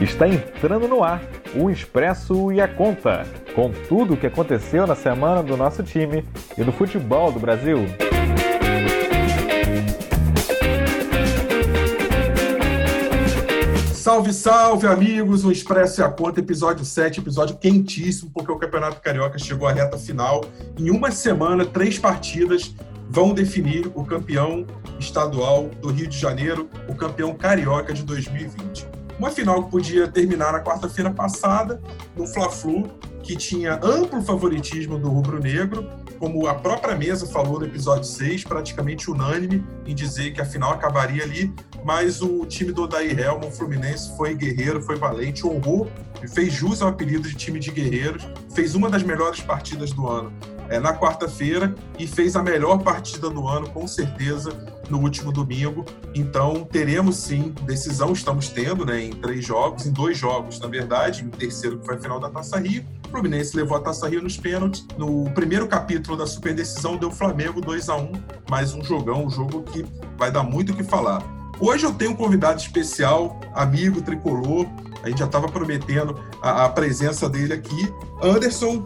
Está entrando no ar o Expresso e a Conta, com tudo o que aconteceu na semana do nosso time e do futebol do Brasil. Salve, salve, amigos! O Expresso e a Conta, episódio 7, episódio quentíssimo, porque o Campeonato Carioca chegou à reta final. Em uma semana, três partidas vão definir o campeão estadual do Rio de Janeiro, o campeão carioca de 2020. Uma final que podia terminar na quarta-feira passada, no Fla-Flu, que tinha amplo favoritismo do rubro-negro, como a própria mesa falou no episódio 6, praticamente unânime em dizer que a final acabaria ali, mas o time do Odair Helman, Fluminense, foi guerreiro, foi valente, honrou fez jus ao apelido de time de guerreiros, fez uma das melhores partidas do ano é, na quarta-feira e fez a melhor partida do ano, com certeza, no último domingo. Então, teremos sim decisão, estamos tendo, né, em três jogos, em dois jogos, na verdade, em terceiro, que foi a final da Taça Rio. O Fluminense levou a Taça Rio nos pênaltis. No primeiro capítulo da superdecisão, deu Flamengo 2 a 1 mais um jogão, um jogo que vai dar muito o que falar. Hoje eu tenho um convidado especial, amigo tricolor. A gente já estava prometendo a, a presença dele aqui. Anderson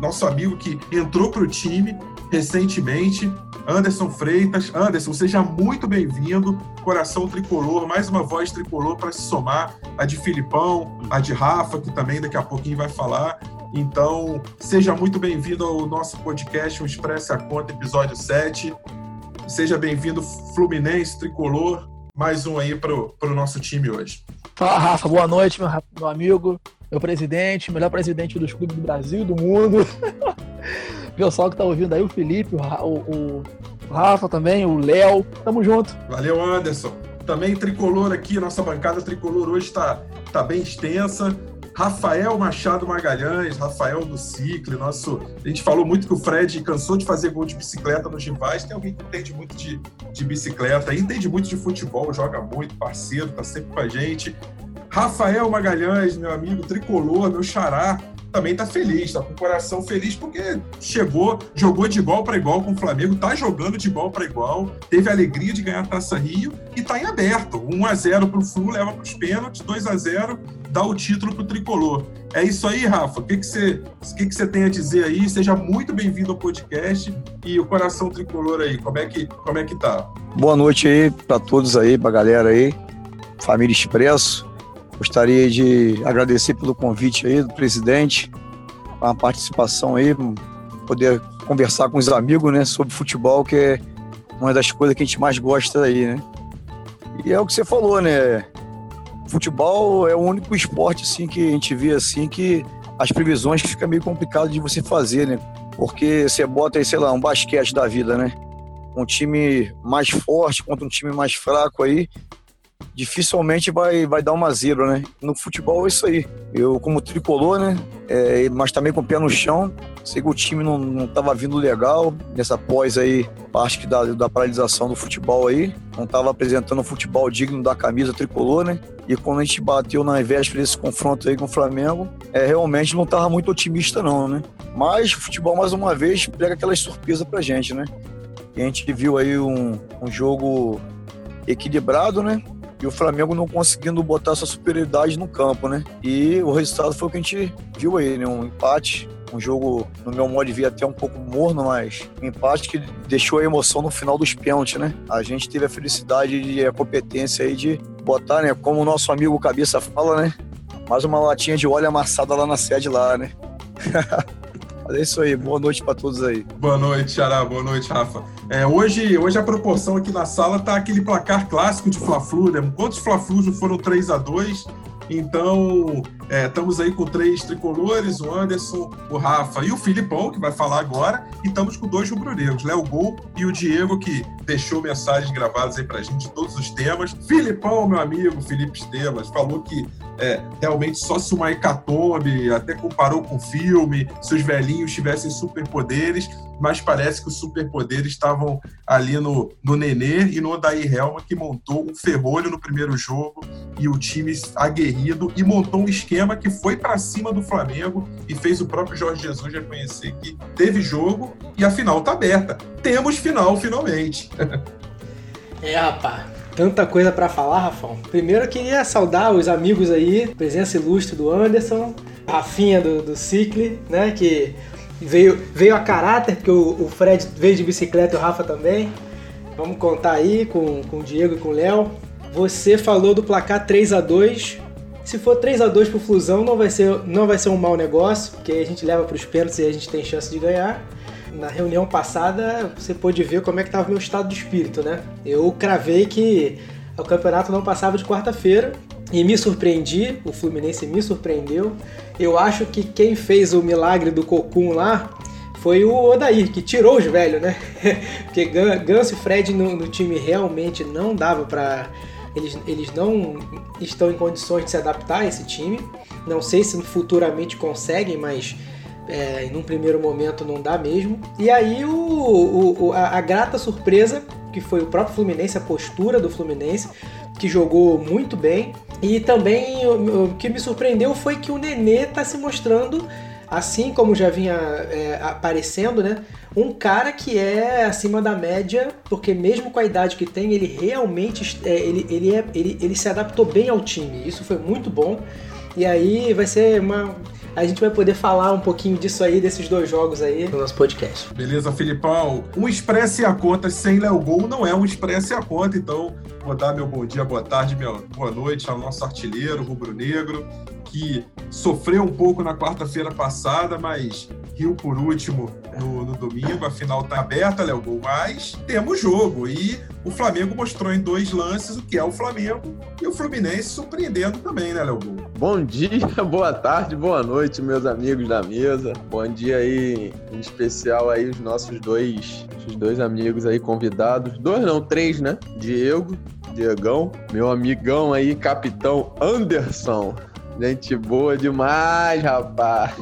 nosso amigo que entrou para o time recentemente, Anderson Freitas. Anderson, seja muito bem-vindo. Coração tricolor, mais uma voz tricolor para se somar a de Filipão, a de Rafa, que também daqui a pouquinho vai falar. Então, seja muito bem-vindo ao nosso podcast, o Expresse a Conta, episódio 7. Seja bem-vindo, Fluminense Tricolor. Mais um aí para o nosso time hoje. Fala, Rafa. Boa noite, meu, meu amigo meu presidente, melhor presidente dos clubes do Brasil e do mundo. Pessoal que tá ouvindo aí, o Felipe, o, o, o Rafa também, o Léo. Tamo junto. Valeu, Anderson. Também tricolor aqui, nossa bancada tricolor hoje tá, tá bem extensa. Rafael Machado Magalhães, Rafael do Cicle, nosso. A gente falou muito que o Fred cansou de fazer gol de bicicleta nos rivais. Tem alguém que entende muito de, de bicicleta, entende muito de futebol, joga muito, parceiro, tá sempre com a gente. Rafael Magalhães, meu amigo tricolor, meu xará, também está feliz, está com o coração feliz porque chegou, jogou de igual para igual com o Flamengo, está jogando de igual para igual, teve a alegria de ganhar a Taça Rio e está em aberto. 1 a 0 para o Flu, leva para os pênaltis, 2 a 0 dá o título para o tricolor. É isso aí, Rafa. O que, que, você, o que, que você tem a dizer aí? Seja muito bem-vindo ao podcast e o coração tricolor aí. Como é que, como é que tá? Boa noite aí para todos aí, para galera aí, família Expresso. Gostaria de agradecer pelo convite aí do presidente, a participação aí, poder conversar com os amigos, né, sobre futebol, que é uma das coisas que a gente mais gosta aí, né? E é o que você falou, né? Futebol é o único esporte assim que a gente vê assim que as previsões fica meio complicado de você fazer, né? Porque você bota aí, sei lá, um basquete da vida, né? Um time mais forte contra um time mais fraco aí, dificilmente vai, vai dar uma zebra, né? No futebol é isso aí. Eu, como tricolor, né? É, mas também com o pé no chão, sei que o time não, não tava vindo legal nessa pós aí, parte da, da paralisação do futebol aí. Não tava apresentando um futebol digno da camisa tricolor, né? E quando a gente bateu na véspera desse confronto aí com o Flamengo, é, realmente não tava muito otimista não, né? Mas o futebol, mais uma vez, pega aquelas surpresas pra gente, né? E a gente viu aí um, um jogo equilibrado, né? E o Flamengo não conseguindo botar sua superioridade no campo, né? E o resultado foi o que a gente viu aí, né? Um empate, um jogo, no meu modo de ver, até um pouco morno, mas um empate que deixou a emoção no final dos pênaltis, né? A gente teve a felicidade e a competência aí de botar, né? Como o nosso amigo Cabeça fala, né? Mais uma latinha de óleo amassada lá na sede lá, né? Mas é isso aí, boa noite para todos aí. Boa noite, Xará, boa noite, Rafa. É, hoje, hoje a proporção aqui na sala tá aquele placar clássico de Fla-Flu, né? Quantos Fla-Flus foram 3 a 2 então, é, estamos aí com três tricolores, o Anderson, o Rafa e o Filipão, que vai falar agora, e estamos com dois rubro-negros, Léo Gol e o Diego, que deixou mensagens gravadas aí pra gente de todos os temas. Filipão, meu amigo, Felipe Estelas, falou que é, realmente só se uma hecatombe, até comparou com o filme, se os velhinhos tivessem superpoderes, mas parece que os superpoderes estavam ali no, no Nenê e no Odair Helma, que montou um ferrolho no primeiro jogo e o time aguerrido e montou um esquema que foi para cima do Flamengo e fez o próprio Jorge Jesus reconhecer que teve jogo e a final tá aberta. Temos final finalmente. é, rapaz. Tanta coisa para falar, Rafão. Primeiro eu queria saudar os amigos aí, presença ilustre do Anderson, Rafinha do, do Cicle, né? Que veio, veio a caráter, porque o, o Fred veio de bicicleta e o Rafa também. Vamos contar aí com, com o Diego e com o Léo. Você falou do placar 3 a 2 Se for 3 a 2 pro Flusão, não vai ser, não vai ser um mau negócio, porque a gente leva para os pênaltis e a gente tem chance de ganhar na reunião passada você pôde ver como é que estava o meu estado de espírito, né? Eu cravei que o campeonato não passava de quarta-feira e me surpreendi, o Fluminense me surpreendeu. Eu acho que quem fez o milagre do Cocum lá foi o Odair, que tirou os velhos, né? Porque Ganso e Fred no, no time realmente não dava para eles, eles não estão em condições de se adaptar a esse time. Não sei se futuramente conseguem, mas é, num primeiro momento não dá mesmo. E aí o, o a, a, grata surpresa, que foi o próprio Fluminense, a postura do Fluminense, que jogou muito bem. E também o, o que me surpreendeu foi que o Nenê está se mostrando, assim como já vinha é, aparecendo, né? Um cara que é acima da média, porque mesmo com a idade que tem, ele realmente é, ele, ele, é, ele, ele se adaptou bem ao time. Isso foi muito bom. E aí vai ser uma a gente vai poder falar um pouquinho disso aí, desses dois jogos aí, no nosso podcast. Beleza, Filipão. Um Expresso e a Conta sem Léo Gol não é um Expresso e a Conta, então vou dar meu bom dia, boa tarde, minha boa noite ao nosso artilheiro rubro-negro, que sofreu um pouco na quarta-feira passada, mas riu por último no, no domingo. A final está aberta, Léo Gol, mas temos jogo. E o Flamengo mostrou em dois lances o que é o Flamengo e o Fluminense surpreendendo também, né, Léo Gol? Bom dia, boa tarde, boa noite, meus amigos da mesa. Bom dia aí, em especial aí os nossos dois, os dois amigos aí convidados. Dois não, três, né? Diego, Diegão, meu amigão aí, capitão Anderson. Gente boa demais, rapaz.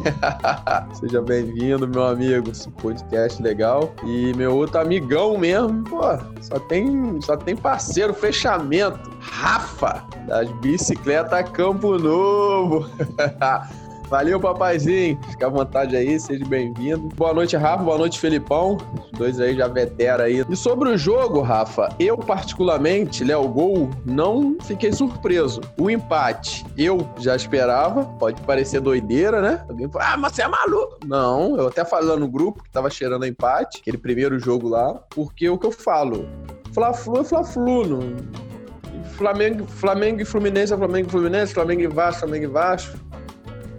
Seja bem-vindo, meu amigo. Esse podcast legal. E meu outro amigão mesmo, pô, só tem, só tem parceiro, fechamento. Rafa, das bicicletas Campo Novo. Valeu, papaizinho. Fica à vontade aí, seja bem-vindo. Boa noite, Rafa. Boa noite, Felipão. Os dois aí já vetera aí. E sobre o jogo, Rafa, eu particularmente, Léo Gol, não fiquei surpreso. O empate, eu já esperava. Pode parecer doideira, né? Alguém fala, ah, mas você é maluco. Não, eu até falei no grupo que tava cheirando a empate, aquele primeiro jogo lá, porque o que eu falo, Fla-Flu é Fla-Flu, não... Flamengo, Flamengo e Fluminense é Flamengo e Fluminense, Flamengo e Vasco, Flamengo e Vasco.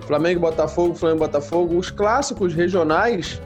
Flamengo e Botafogo, Flamengo e Botafogo, os clássicos regionais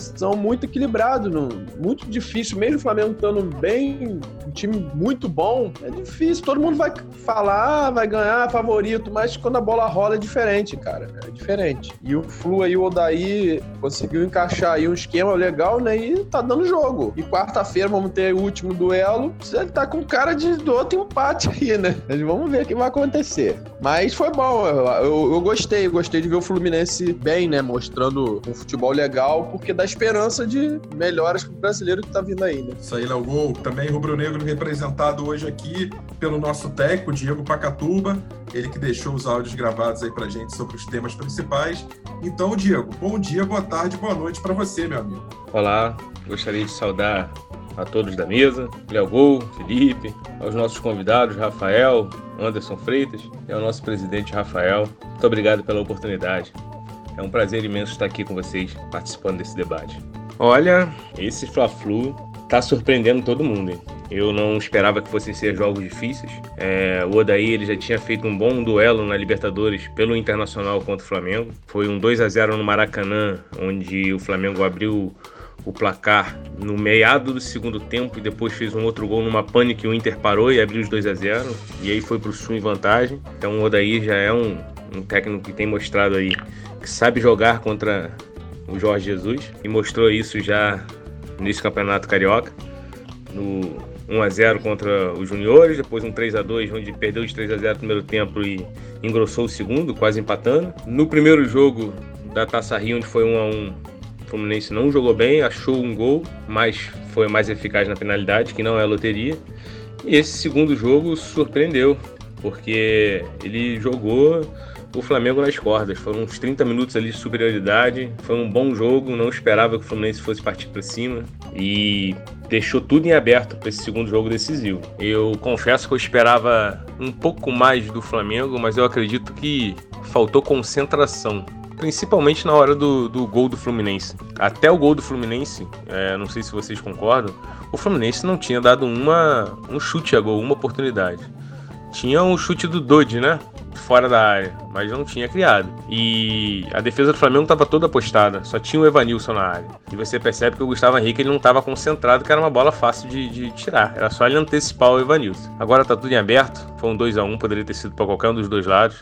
são muito equilibrados, muito difícil, mesmo o Flamengo estando bem, um time muito bom, é difícil, todo mundo vai falar, ah, vai ganhar, favorito, mas quando a bola rola é diferente, cara, é diferente. E o Flu aí, o Odaí, conseguiu encaixar aí um esquema legal, né, e tá dando jogo. E quarta-feira vamos ter o último duelo, ele tá com cara de do outro empate aí, né, mas vamos ver o que vai acontecer. Mas foi bom, eu, eu, gostei, gostei de ver o Fluminense bem, né, mostrando um futebol legal, porque das esperança de melhoras pro brasileiro que tá vindo aí, né? Isso aí, Léo Gol. Também rubro-negro representado hoje aqui pelo nosso técnico, Diego Pacatuba, ele que deixou os áudios gravados aí pra gente sobre os temas principais. Então, Diego, bom dia, boa tarde, boa noite para você, meu amigo. Olá, gostaria de saudar a todos da mesa, Léo Gol, Felipe, aos nossos convidados, Rafael, Anderson Freitas e ao nosso presidente Rafael. Muito obrigado pela oportunidade. É um prazer imenso estar aqui com vocês, participando desse debate. Olha, esse Fla-Flu tá surpreendendo todo mundo. Hein? Eu não esperava que fossem ser jogos difíceis. É, o Odaí ele já tinha feito um bom duelo na Libertadores pelo Internacional contra o Flamengo. Foi um 2 a 0 no Maracanã, onde o Flamengo abriu o placar no meado do segundo tempo e depois fez um outro gol numa pane que o Inter parou e abriu os 2 a 0 e aí foi para o Sul em vantagem. Então o Odaí já é um, um técnico que tem mostrado aí que sabe jogar contra o Jorge Jesus e mostrou isso já nesse campeonato carioca. No 1 a 0 contra os juniores, depois um 3 a 2 onde perdeu de 3 a 0 no primeiro tempo e engrossou o segundo, quase empatando. No primeiro jogo da Taça Rio, onde foi 1 a 1, o Fluminense não jogou bem, achou um gol, mas foi mais eficaz na penalidade, que não é a loteria. E esse segundo jogo surpreendeu, porque ele jogou o Flamengo nas cordas. Foram uns 30 minutos ali de superioridade. Foi um bom jogo. Não esperava que o Fluminense fosse partir para cima. E deixou tudo em aberto para esse segundo jogo decisivo. Eu confesso que eu esperava um pouco mais do Flamengo, mas eu acredito que faltou concentração principalmente na hora do, do gol do Fluminense. Até o gol do Fluminense, é, não sei se vocês concordam, o Fluminense não tinha dado uma, um chute a gol, uma oportunidade. Tinha um chute do Dodge, né? Fora da área, mas não tinha criado. E a defesa do Flamengo estava toda apostada, só tinha o Evanilson na área. E você percebe que o Gustavo Henrique ele não estava concentrado, que era uma bola fácil de, de, tirar. Era só ele antecipar o Evanilson. Agora tá tudo em aberto, foi um 2 a 1 poderia ter sido para qualquer um dos dois lados.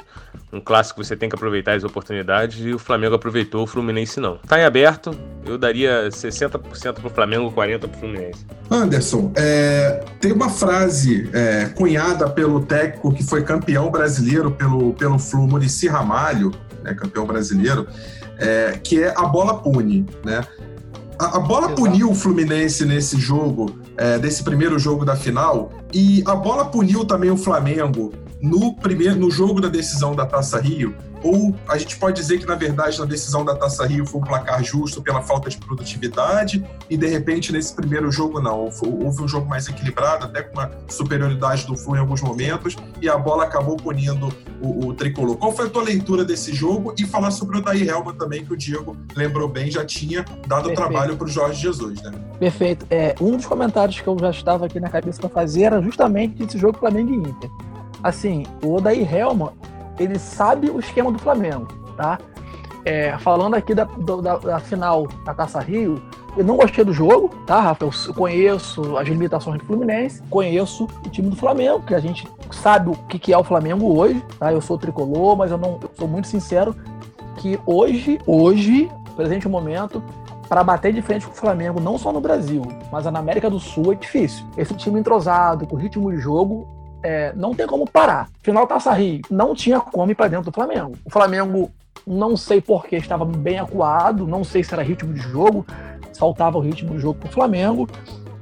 Um clássico você tem que aproveitar as oportunidades e o Flamengo aproveitou, o Fluminense não. Tá em aberto, eu daria 60% pro Flamengo, 40% pro Fluminense. Anderson, é, tem uma frase é, cunhada pelo técnico que foi campeão brasileiro pelo, pelo Flu, Murici Ramalho, né, campeão brasileiro, é, que é a bola pune, né? A, a bola Exato. puniu o Fluminense nesse jogo, é, desse primeiro jogo da final, e a bola puniu também o Flamengo no primeiro no jogo da decisão da Taça Rio, ou a gente pode dizer que, na verdade, na decisão da Taça Rio foi um placar justo pela falta de produtividade, e de repente, nesse primeiro jogo, não. Houve um jogo mais equilibrado, até com uma superioridade do Flu em alguns momentos, e a bola acabou punindo o, o tricolor. Qual foi a tua leitura desse jogo? E falar sobre o Daí Helma também, que o Diego lembrou bem, já tinha dado Perfeito. trabalho para o Jorge Jesus, né? Perfeito. É, um dos comentários que eu já estava aqui na cabeça para fazer era justamente esse jogo Flamengo e Inter assim, o Odair Helma, ele sabe o esquema do Flamengo, tá? É, falando aqui da, da, da, final da Taça Rio, eu não gostei do jogo, tá, Rafa? Eu conheço as limitações do Fluminense, conheço o time do Flamengo, que a gente sabe o que, que é o Flamengo hoje, tá? Eu sou tricolor, mas eu não eu sou muito sincero que hoje, hoje, presente momento, para bater de frente com o Flamengo, não só no Brasil, mas na América do Sul, é difícil. Esse time entrosado, com ritmo de jogo, é, não tem como parar. Final Taça Rio, não tinha como ir para dentro do Flamengo. O Flamengo, não sei porquê, estava bem acuado, não sei se era ritmo de jogo, faltava o ritmo de jogo para o Flamengo,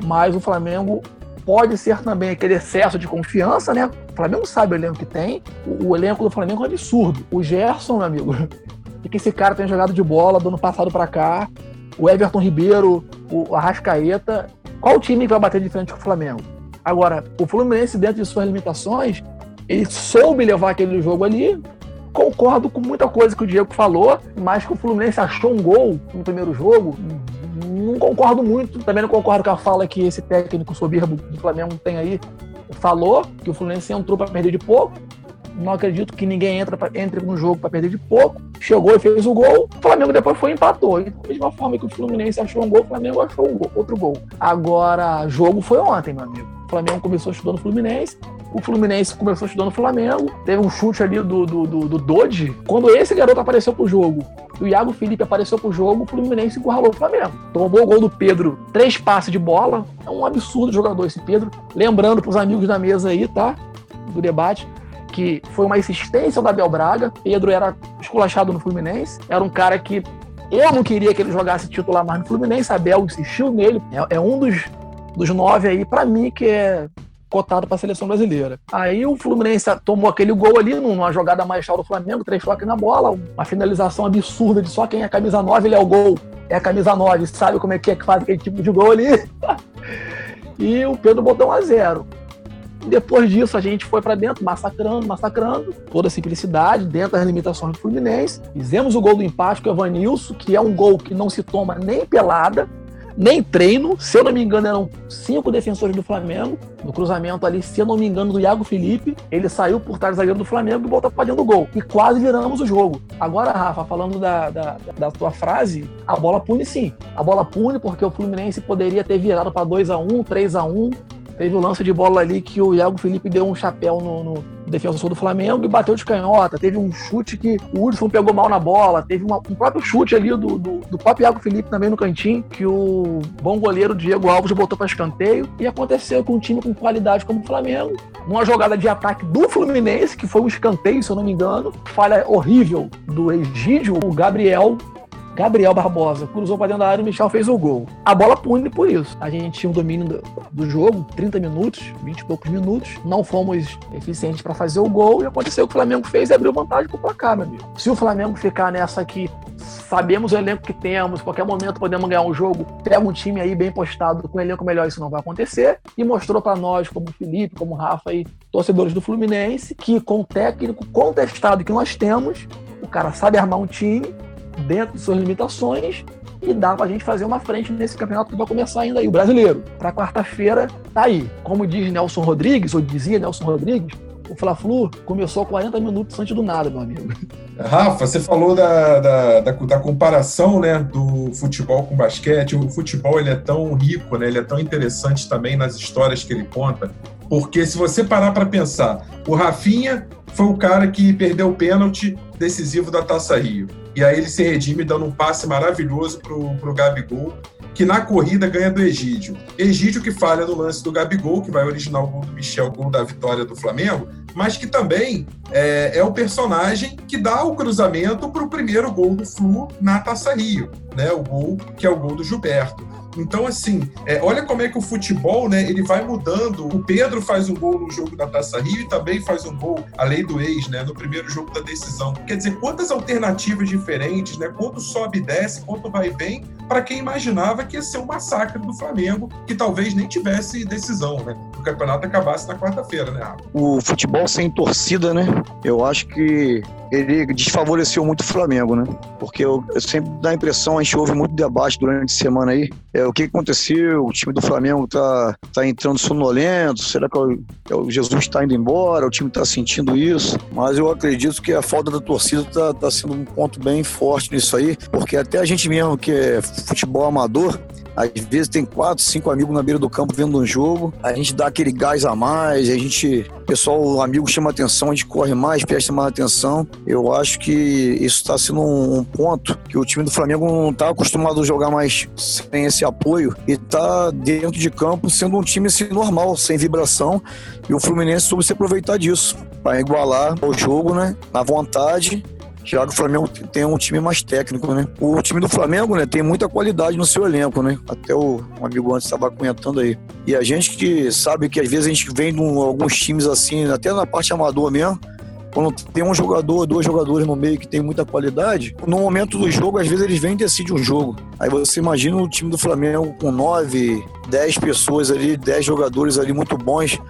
mas o Flamengo pode ser também aquele excesso de confiança, né? O Flamengo sabe o elenco que tem, o, o elenco do Flamengo é um absurdo. O Gerson, meu amigo, o que esse cara tem jogado de bola do ano passado para cá, o Everton Ribeiro, o Arrascaeta, qual time vai bater de frente com o Flamengo? Agora, o Fluminense, dentro de suas limitações, ele soube levar aquele jogo ali. Concordo com muita coisa que o Diego falou, mas que o Fluminense achou um gol no primeiro jogo. Não concordo muito. Também não concordo com a fala que esse técnico soberbo do Flamengo tem aí. Falou que o Fluminense entrou para perder de pouco não acredito que ninguém entra pra, entre no jogo para perder de pouco. Chegou e fez o gol. O Flamengo depois foi e empatou. E da mesma forma que o Fluminense achou um gol, o Flamengo achou um gol, outro gol. Agora, jogo foi ontem, meu amigo. O Flamengo começou estudando Fluminense. O Fluminense começou estudando Flamengo. Teve um chute ali do, do, do, do Dodge. Quando esse garoto apareceu pro jogo, o Iago Felipe apareceu pro jogo, o Fluminense encurralou o Flamengo. Tomou o gol do Pedro, três passes de bola. É um absurdo jogador esse Pedro. Lembrando pros amigos da mesa aí, tá? Do debate que foi uma insistência do Abel Braga. Pedro era esculachado no Fluminense, era um cara que eu não queria que ele jogasse titular mais no Fluminense. Abel insistiu nele. É, é um dos, dos nove aí, para mim, que é cotado para a seleção brasileira. Aí o Fluminense tomou aquele gol ali numa jogada maestral do Flamengo, três toques na bola, uma finalização absurda de só quem é camisa 9, ele é o gol. É a camisa 9, sabe como é que é que faz aquele tipo de gol ali? e o Pedro botou um a zero. Depois disso, a gente foi para dentro, massacrando, massacrando, toda a simplicidade, dentro das limitações do Fluminense. Fizemos o gol do empate com o Evanilson, que é um gol que não se toma nem pelada, nem treino. Se eu não me engano, eram cinco defensores do Flamengo. No cruzamento ali, se eu não me engano, do Iago Felipe. Ele saiu por trás do zagueiro do Flamengo e voltou para dentro do gol. E quase viramos o jogo. Agora, Rafa, falando da, da, da tua frase, a bola pune sim. A bola pune porque o Fluminense poderia ter virado para 2 a 1 3 a 1 Teve um lance de bola ali que o Iago Felipe deu um chapéu no, no defensor do Flamengo e bateu de canhota. Teve um chute que o Hudson pegou mal na bola. Teve uma, um próprio chute ali do, do, do próprio Iago Felipe também no cantinho, que o bom goleiro Diego Alves botou para escanteio. E aconteceu com um time com qualidade como o Flamengo, numa jogada de ataque do Fluminense, que foi um escanteio, se eu não me engano. Falha horrível do Egídio, o Gabriel Gabriel Barbosa cruzou para dentro da área e o Michel fez o gol. A bola pune por isso. A gente tinha um domínio do, do jogo, 30 minutos, 20 e poucos minutos. Não fomos eficientes para fazer o gol e aconteceu o que o Flamengo fez e abriu vantagem pro placar, meu amigo. Se o Flamengo ficar nessa aqui, sabemos o elenco que temos, qualquer momento podemos ganhar um jogo, pega um time aí bem postado com um elenco melhor, isso não vai acontecer. E mostrou para nós, como Felipe, como Rafa e torcedores do Fluminense, que com o técnico contestado que nós temos, o cara sabe armar um time dentro de suas limitações e dá pra gente fazer uma frente nesse campeonato que vai começar ainda aí, o brasileiro. Pra quarta-feira, tá aí. Como diz Nelson Rodrigues, ou dizia Nelson Rodrigues, o Fla-Flu começou 40 minutos antes do nada, meu amigo. Rafa, você falou da, da, da, da, comparação né, do futebol com basquete. O futebol ele é tão rico, né, ele é tão interessante também nas histórias que ele conta. Porque se você parar para pensar, o Rafinha foi o cara que perdeu o pênalti decisivo da Taça Rio. E aí ele se redime dando um passe maravilhoso pro, pro Gabigol, que na corrida ganha do Egídio. Egídio que falha no lance do Gabigol, que vai originar o gol do Michel, o gol da vitória do Flamengo, mas que também é, é o personagem que dá o cruzamento para o primeiro gol do Flu na Taça Rio, né? O gol que é o gol do Gilberto. Então, assim, é, olha como é que o futebol, né, ele vai mudando. O Pedro faz um gol no jogo da Taça Rio e também faz um gol, a lei do ex, né, no primeiro jogo da decisão. Quer dizer, quantas alternativas diferentes, né, quanto sobe e desce, quanto vai e vem, para quem imaginava que ia ser um massacre do Flamengo, que talvez nem tivesse decisão, né? O campeonato acabasse na quarta-feira, né, Rafa? O futebol sem torcida, né? Eu acho que ele desfavoreceu muito o Flamengo, né? Porque eu, eu, sempre dá a impressão, a gente ouve muito debate durante a semana aí, é, o que aconteceu, o time do Flamengo tá, tá entrando sonolento, será que o, é o Jesus está indo embora, o time tá sentindo isso, mas eu acredito que a falta da torcida tá, tá sendo um ponto bem forte nisso aí, porque até a gente mesmo que é futebol amador, às vezes tem quatro, cinco amigos na beira do campo vendo um jogo, a gente dá aquele gás a mais, a gente, o pessoal, o amigo chama atenção, a gente corre mais, presta mais atenção. Eu acho que isso está sendo um, ponto que o time do Flamengo não está acostumado a jogar mais sem esse apoio e está dentro de campo sendo um time assim, normal, sem vibração. E o Fluminense soube se aproveitar disso para igualar o jogo, né? Na vontade já que o Flamengo tem um time mais técnico, né? O time do Flamengo, né, tem muita qualidade no seu elenco, né? Até o um amigo antes estava comentando aí. E a gente que sabe que às vezes a gente vem de alguns times assim, até na parte amador mesmo, quando tem um jogador, dois jogadores no meio que tem muita qualidade, no momento do jogo, às vezes eles vêm e decidem um jogo. Aí você imagina o time do Flamengo com nove, dez pessoas ali, dez jogadores ali muito bons.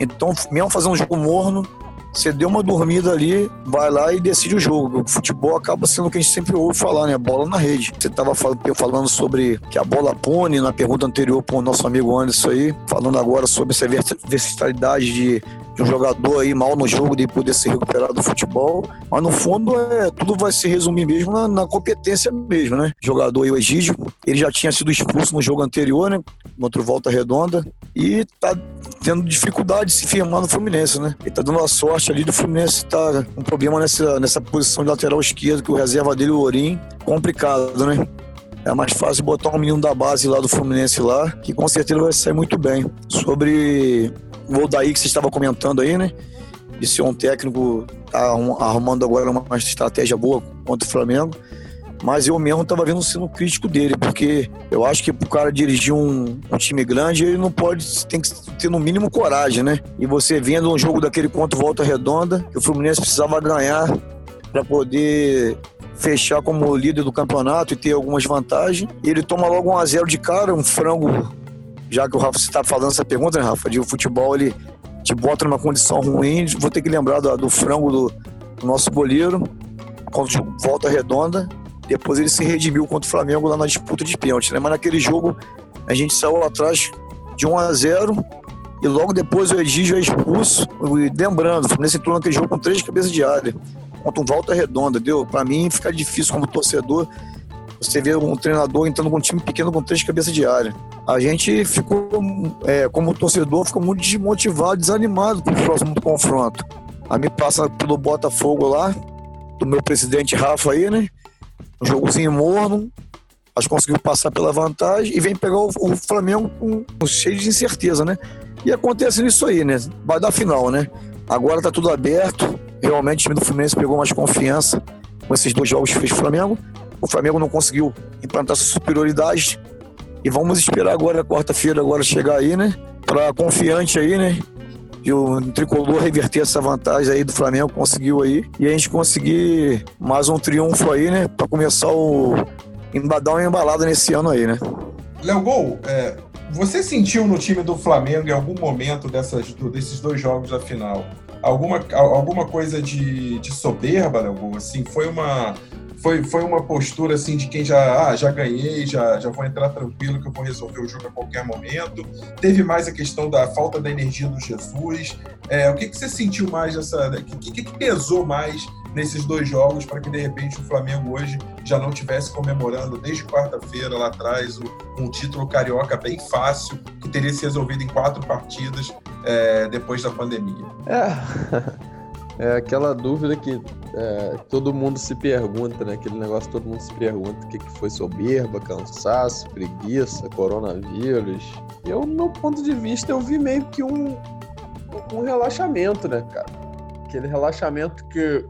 Então, mesmo fazer um jogo morno, você deu uma dormida ali, vai lá e decide o jogo. O futebol acaba sendo o que a gente sempre ouve falar, né? Bola na rede. Você estava falando sobre que a bola pune na pergunta anterior para o nosso amigo Anderson aí, falando agora sobre essa versatilidade de de um jogador aí mal no jogo de poder ser recuperado do futebol. Mas no fundo, é, tudo vai se resumir mesmo na, na competência mesmo, né? O jogador aí, o Egídio, ele já tinha sido expulso no jogo anterior, né? Contra o Volta Redonda. E tá tendo dificuldade de se firmar no Fluminense, né? Ele tá dando a sorte ali do Fluminense tá um problema nessa, nessa posição de lateral esquerdo, que o reserva dele, o Orim, complicado, né? É mais fácil botar um menino da base lá do Fluminense lá, que com certeza vai sair muito bem. Sobre o Odaí que você estava comentando aí, né? De ser um técnico, tá um, arrumando agora uma estratégia boa contra o Flamengo. Mas eu mesmo estava vendo sendo crítico dele, porque eu acho que para o cara dirigir um, um, time grande, ele não pode, tem que ter no mínimo coragem, né? E você vendo um jogo daquele contra Volta Redonda, que o Fluminense precisava ganhar para poder fechar como líder do campeonato e ter algumas vantagens. E ele toma logo um a 0 de cara, um frango já que o Rafa está falando essa pergunta, né, Rafa? De o futebol ele te bota numa condição ruim. Vou ter que lembrar do, do frango do, do, nosso goleiro contra volta redonda. Depois ele se redimiu contra o Flamengo lá na disputa de pênalti, né? Mas naquele jogo a gente saiu atrás de 1 a 0 e logo depois o Egídio é expulso. E lembrando, o Fluminense entrou naquele jogo com três cabeças de área contra um volta redonda, deu? Para mim fica difícil como torcedor você vê um treinador entrando com um time pequeno com três cabeças de área. A gente ficou, é, como torcedor, ficou muito desmotivado, desanimado para o próximo confronto. A me passa pelo Botafogo lá, do meu presidente Rafa aí, né? Um jogozinho morno, que conseguiu passar pela vantagem e vem pegar o, o Flamengo com, com, cheio de incerteza, né? E acontece isso aí, né? Vai dar final, né? Agora tá tudo aberto. Realmente o time do Fluminense pegou mais confiança com esses dois jogos que fez o Flamengo. o Flamengo não conseguiu implantar sua superioridade. E vamos esperar agora, quarta-feira, agora chegar aí, né? Para confiante aí, né? E o tricolor reverter essa vantagem aí do Flamengo, conseguiu aí. E a gente conseguir mais um triunfo aí, né? Para começar o. embadar uma embalada nesse ano aí, né? Léo Gol, é, você sentiu no time do Flamengo em algum momento dessas, desses dois jogos da final alguma, alguma coisa de, de soberba, Léo Gol? Assim, foi uma foi, foi uma postura assim de quem já, ah, já ganhei, já, já vou entrar tranquilo que eu vou resolver o jogo a qualquer momento. Teve mais a questão da falta da energia do Jesus. É, o que, que você sentiu mais dessa. O que, que, que pesou mais nesses dois jogos para que de repente o Flamengo hoje já não tivesse comemorando desde quarta-feira lá atrás um título carioca bem fácil que teria se resolvido em quatro partidas é, depois da pandemia. É. É aquela dúvida que é, todo mundo se pergunta, né? Aquele negócio todo mundo se pergunta o que, que foi soberba, cansaço, preguiça, coronavírus. Eu, no meu ponto de vista, eu vi meio que um, um relaxamento, né, cara? Aquele relaxamento que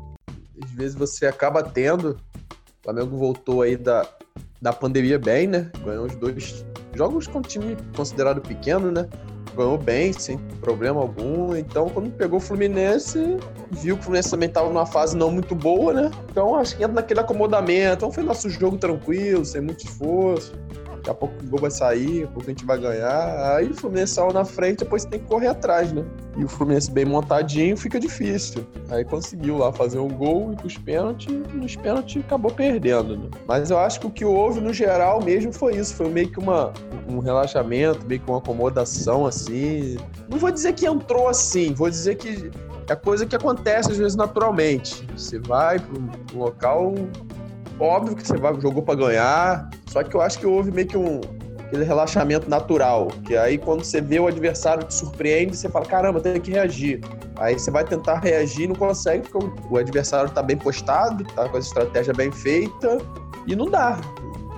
às vezes você acaba tendo. O Flamengo voltou aí da, da pandemia bem, né? Ganhou os dois jogos com um time considerado pequeno, né? Ganhou bem, sem problema algum. Então, quando pegou o Fluminense, viu que o Fluminense também estava numa fase não muito boa, né? Então, acho que entra naquele acomodamento. Então, foi nosso jogo tranquilo, sem muito esforço. Daqui a pouco o gol vai sair, daqui a pouco a gente vai ganhar. Aí o Fluminense saiu na frente, depois tem que correr atrás, né? E o Fluminense bem montadinho fica difícil. Aí conseguiu lá fazer um gol e pros pênaltis, e nos pênaltis acabou perdendo, né? Mas eu acho que o que houve no geral mesmo foi isso. Foi meio que uma, um relaxamento, meio que uma acomodação assim. Não vou dizer que entrou assim, vou dizer que é coisa que acontece às vezes naturalmente. Você vai para um local óbvio que você vai, jogou para ganhar, só que eu acho que houve meio que um aquele relaxamento natural, que aí quando você vê o adversário te surpreende, você fala, caramba, tem que reagir. Aí você vai tentar reagir não consegue, porque o adversário tá bem postado, tá com a estratégia bem feita, e não dá.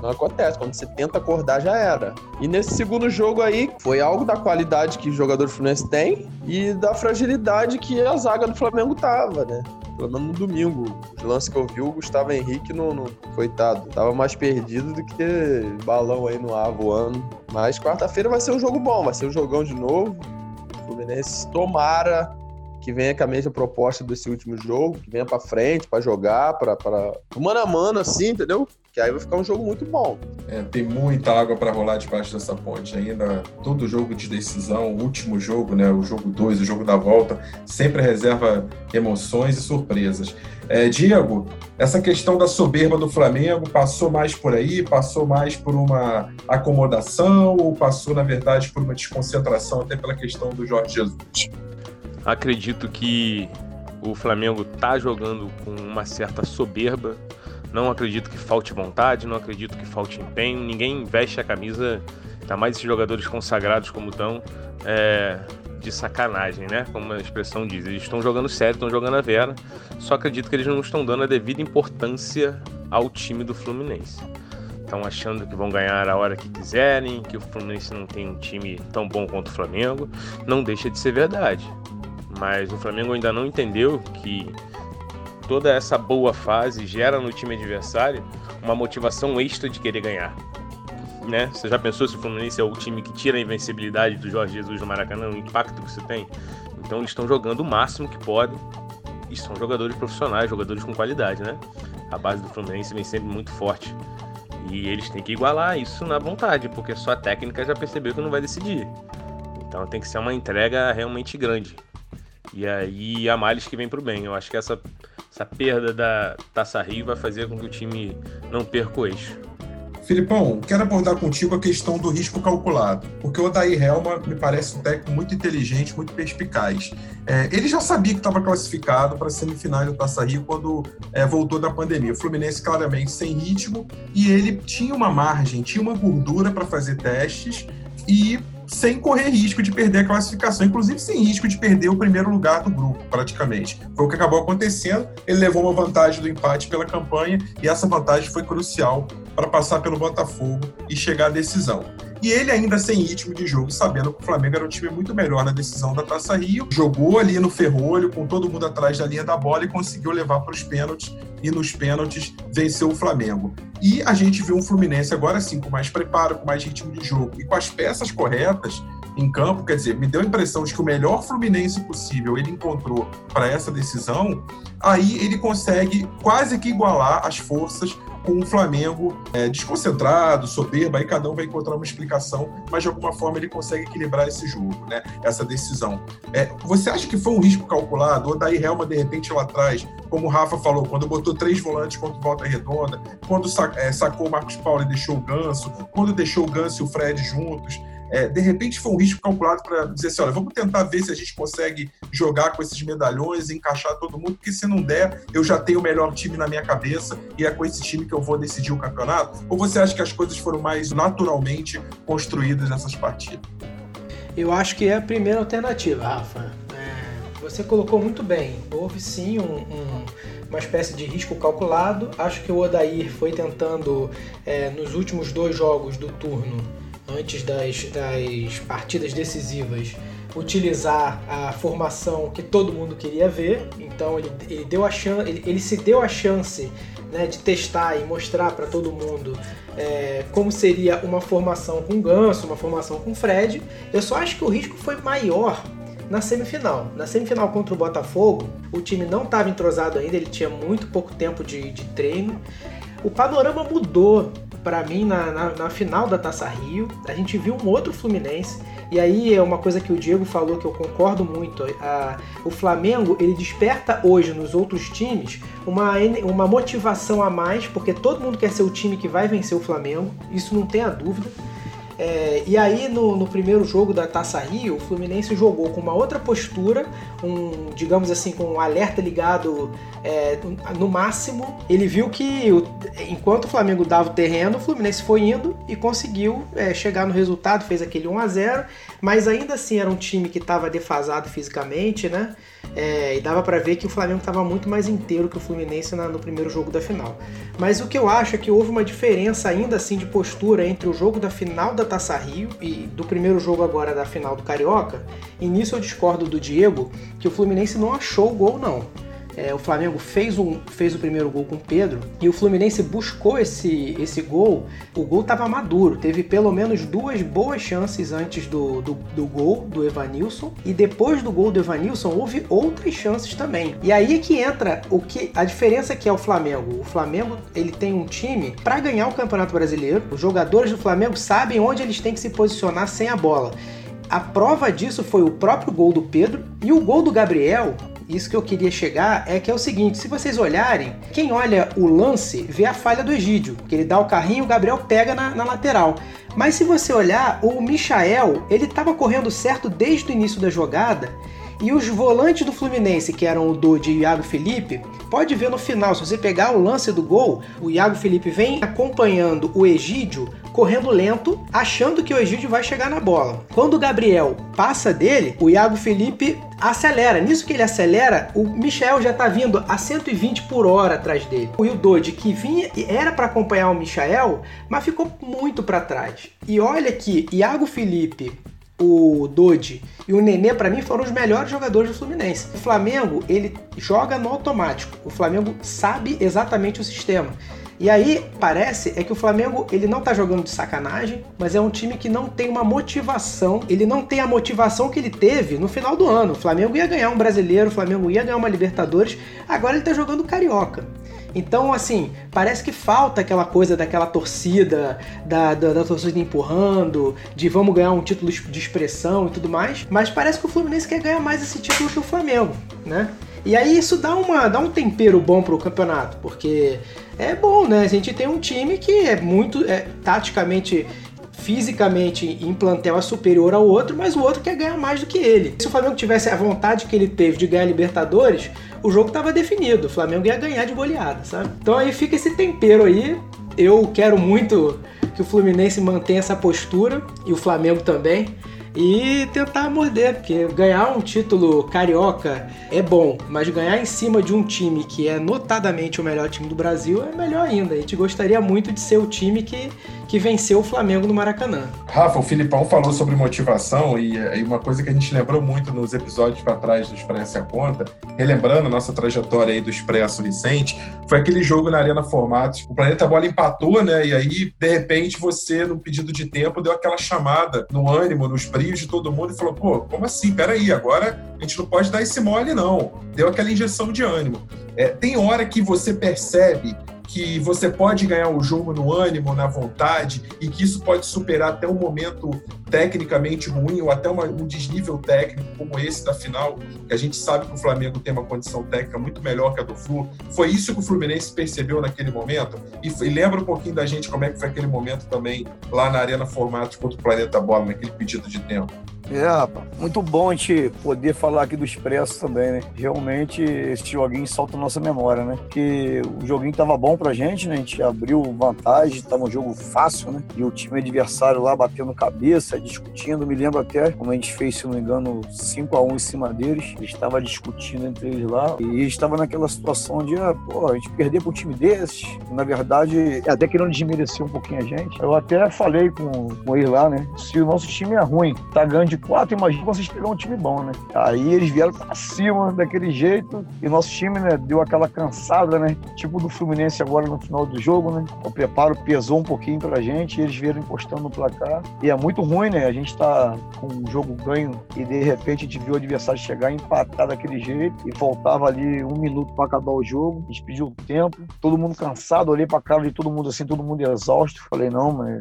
Não acontece. Quando você tenta acordar, já era. E nesse segundo jogo aí, foi algo da qualidade que o jogador do Fluminense tem e da fragilidade que a zaga do Flamengo tava, né? pelo menos no domingo. Os lances que eu vi, o Gustavo Henrique, no, no, coitado, tava mais perdido do que balão aí no ar voando. Mas quarta-feira vai ser um jogo bom, vai ser um jogão de novo. O Fluminense tomara que venha com a mesma proposta desse último jogo, que venha para frente, para jogar, para mano a mano, assim, entendeu? Que aí vai ficar um jogo muito bom. É, tem muita água para rolar debaixo dessa ponte ainda. Todo jogo de decisão, o último jogo, né, o jogo 2, o jogo da volta, sempre reserva emoções e surpresas. É, Diego, essa questão da soberba do Flamengo passou mais por aí, passou mais por uma acomodação ou passou, na verdade, por uma desconcentração até pela questão do Jorge Jesus? Acredito que o Flamengo está jogando com uma certa soberba. Não acredito que falte vontade, não acredito que falte empenho. Ninguém veste a camisa, ainda mais esses jogadores consagrados como estão, é, de sacanagem, né? Como a expressão diz. Eles estão jogando sério, estão jogando a vera. Só acredito que eles não estão dando a devida importância ao time do Fluminense. Estão achando que vão ganhar a hora que quiserem, que o Fluminense não tem um time tão bom quanto o Flamengo. Não deixa de ser verdade mas o Flamengo ainda não entendeu que toda essa boa fase gera no time adversário uma motivação extra de querer ganhar. Né? Você já pensou se o Fluminense é o time que tira a invencibilidade do Jorge Jesus no Maracanã, o impacto que isso tem? Então eles estão jogando o máximo que podem e são jogadores profissionais, jogadores com qualidade, né? A base do Fluminense vem sempre muito forte. E eles têm que igualar isso na vontade, porque só a técnica já percebeu que não vai decidir. Então tem que ser uma entrega realmente grande. E aí a males que vem pro bem. Eu acho que essa, essa perda da Taça Rio vai fazer com que o time não perca o eixo. Filipão, quero abordar contigo a questão do risco calculado, porque o Odair Helma me parece um técnico muito inteligente, muito perspicaz. É, ele já sabia que estava classificado para a semifinal do Taça Rio quando é, voltou da pandemia. O Fluminense claramente sem ritmo e ele tinha uma margem, tinha uma gordura para fazer testes e sem correr risco de perder a classificação, inclusive sem risco de perder o primeiro lugar do grupo, praticamente. Foi o que acabou acontecendo. Ele levou uma vantagem do empate pela campanha e essa vantagem foi crucial para passar pelo Botafogo e chegar à decisão. E ele ainda sem ritmo de jogo, sabendo que o Flamengo era um time muito melhor na decisão da Taça Rio, jogou ali no ferrolho, com todo mundo atrás da linha da bola e conseguiu levar para os pênaltis. E nos pênaltis venceu o Flamengo. E a gente viu um Fluminense agora sim, com mais preparo, com mais ritmo de jogo e com as peças corretas em campo, quer dizer, me deu a impressão de que o melhor Fluminense possível ele encontrou para essa decisão, aí ele consegue quase que igualar as forças com o Flamengo é, desconcentrado, soberbo, aí cada um vai encontrar uma explicação, mas de alguma forma ele consegue equilibrar esse jogo, né? essa decisão. É, você acha que foi um risco calculado? Ou daí Helma, de repente, lá atrás, como o Rafa falou, quando botou três volantes contra Volta Redonda, quando é, sacou o Marcos Paulo e deixou o Ganso, quando deixou o Ganso e o Fred juntos, é, de repente foi um risco calculado para dizer assim, olha, vamos tentar ver se a gente consegue jogar com esses medalhões, encaixar todo mundo, porque se não der, eu já tenho o melhor time na minha cabeça e é com esse time que eu vou decidir o campeonato? Ou você acha que as coisas foram mais naturalmente construídas nessas partidas? Eu acho que é a primeira alternativa, Rafa. É, você colocou muito bem. Houve sim um, um, uma espécie de risco calculado. Acho que o Odair foi tentando, é, nos últimos dois jogos do turno, antes das, das partidas decisivas, utilizar a formação que todo mundo queria ver. Então ele, ele deu a chance, ele, ele, se deu a chance né, de testar e mostrar para todo mundo é, como seria uma formação com Ganso, uma formação com Fred. Eu só acho que o risco foi maior na semifinal. Na semifinal contra o Botafogo, o time não estava entrosado ainda, ele tinha muito pouco tempo de, de treino. O panorama mudou para mim na, na, na, final da Taça Rio. A gente viu um outro Fluminense. E aí é uma coisa que o Diego falou que eu concordo muito. A, o Flamengo ele desperta hoje nos outros times uma, uma motivação a mais, porque todo mundo quer ser o time que vai vencer o Flamengo. Isso não tem a dúvida. É, e aí no, no, primeiro jogo da Taça Rio, o Fluminense jogou com uma outra postura, um, digamos assim, com um alerta ligado é, no máximo. Ele viu que o, enquanto o Flamengo dava o terreno, o Fluminense foi indo e conseguiu é, chegar no resultado, fez aquele 1 a 0 mas ainda assim era um time que estava defasado fisicamente, né? É, e dava para ver que o Flamengo estava muito mais inteiro que o Fluminense na, no primeiro jogo da final. Mas o que eu acho é que houve uma diferença ainda assim de postura entre o jogo da final da Taça Rio e do primeiro jogo agora da final do Carioca. E nisso eu discordo do Diego que o Fluminense não achou o gol não. É, o Flamengo fez, um, fez o primeiro gol com o Pedro e o Fluminense buscou esse, esse gol. O gol estava maduro, teve pelo menos duas boas chances antes do, do, do, gol do Evanilson e depois do gol do Evanilson houve outras chances também. E aí é que entra o que a diferença que é o Flamengo. O Flamengo ele tem um time para ganhar o Campeonato Brasileiro. Os jogadores do Flamengo sabem onde eles têm que se posicionar sem a bola. A prova disso foi o próprio gol do Pedro e o gol do Gabriel isso que eu queria chegar é que é o seguinte: se vocês olharem, quem olha o lance vê a falha do Egídio, que ele dá o carrinho o Gabriel pega na, na lateral. Mas se você olhar, o Michael, ele estava correndo certo desde o início da jogada. E os volantes do Fluminense, que eram o Dodi e o Iago Felipe, pode ver no final, se você pegar o lance do gol, o Iago Felipe vem acompanhando o Egídio correndo lento, achando que o Egídio vai chegar na bola. Quando o Gabriel passa dele, o Iago Felipe acelera. Nisso que ele acelera, o Michel já tá vindo a 120 por hora atrás dele. O Dodge que vinha era para acompanhar o Michel, mas ficou muito para trás. E olha que Iago Felipe o Dodge e o Nenê, para mim, foram os melhores jogadores do Fluminense. O Flamengo, ele joga no automático. O Flamengo sabe exatamente o sistema. E aí parece é que o Flamengo ele não tá jogando de sacanagem, mas é um time que não tem uma motivação, ele não tem a motivação que ele teve no final do ano. O Flamengo ia ganhar um brasileiro, o Flamengo ia ganhar uma Libertadores, agora ele tá jogando carioca. Então, assim, parece que falta aquela coisa daquela torcida, da, da, da, torcida empurrando, de vamos ganhar um título de expressão e tudo mais, mas parece que o Fluminense quer ganhar mais esse título que o Flamengo, né? E aí isso dá, uma, dá um tempero bom pro campeonato, porque é bom, né? A gente tem um time que é muito é, taticamente fisicamente em plantel é superior ao outro, mas o outro quer ganhar mais do que ele. Se o Flamengo tivesse a vontade que ele teve de ganhar Libertadores, o jogo estava definido. O Flamengo ia ganhar de goleada, sabe? Então aí fica esse tempero aí. Eu quero muito que o Fluminense mantenha essa postura e o Flamengo também. E tentar morder, porque ganhar um título carioca é bom, mas ganhar em cima de um time que é notadamente o melhor time do Brasil é melhor ainda. A gente gostaria muito de ser o time que, que venceu o Flamengo no Maracanã. Rafa, o Filipão falou sobre motivação e, e uma coisa que a gente lembrou muito nos episódios para trás do Expresso e a Conta, relembrando a nossa trajetória aí do Expresso recente, foi aquele jogo na Arena Formatos. O Planeta Bola empatou, né? E aí, de repente, você, no pedido de tempo, deu aquela chamada no ânimo, nos de todo mundo e falou: pô, como assim? Peraí, agora a gente não pode dar esse mole, não. Deu aquela injeção de ânimo. É, tem hora que você percebe que você pode ganhar o jogo no ânimo, na vontade, e que isso pode superar até um momento tecnicamente ruim ou até uma, um desnível técnico como esse da final, que a gente sabe que o Flamengo tem uma condição técnica muito melhor que a do Flu. Foi isso que o Fluminense percebeu naquele momento? E, e lembra um pouquinho da gente como é que foi aquele momento também lá na Arena Formatos contra o Planeta Bola, naquele pedido de tempo. É, rapaz, muito bom a gente poder falar aqui do Expresso também, né? Realmente esse joguinho salta a nossa memória, né? Porque o joguinho tava bom pra gente, né? A gente abriu vantagem, tava um jogo fácil, né? E o time adversário lá batendo cabeça, discutindo. Me lembro até como a gente fez, se não me engano, 5 a 1 em cima deles. Eles estavam discutindo entre eles lá. E estava naquela situação de, ah, pô, a gente perder para um time desses. Na verdade, até querendo desmerecer um pouquinho a gente. Eu até falei com, com eles lá, né? Se o nosso time é ruim, tá ganhando de quatro, imagina vocês pegar um time bom, né? Aí eles vieram pra cima daquele jeito. E nosso time, né, deu aquela cansada, né? Tipo do Fluminense agora no final do jogo, né? O preparo pesou um pouquinho pra gente. E eles vieram encostando no placar. E é muito ruim, né? A gente tá com um jogo ganho e de repente a gente viu o adversário chegar e empatar daquele jeito e faltava ali um minuto para acabar o jogo. A gente pediu tempo, todo mundo cansado, olhei para cara de todo mundo assim, todo mundo exausto. Falei, não, mas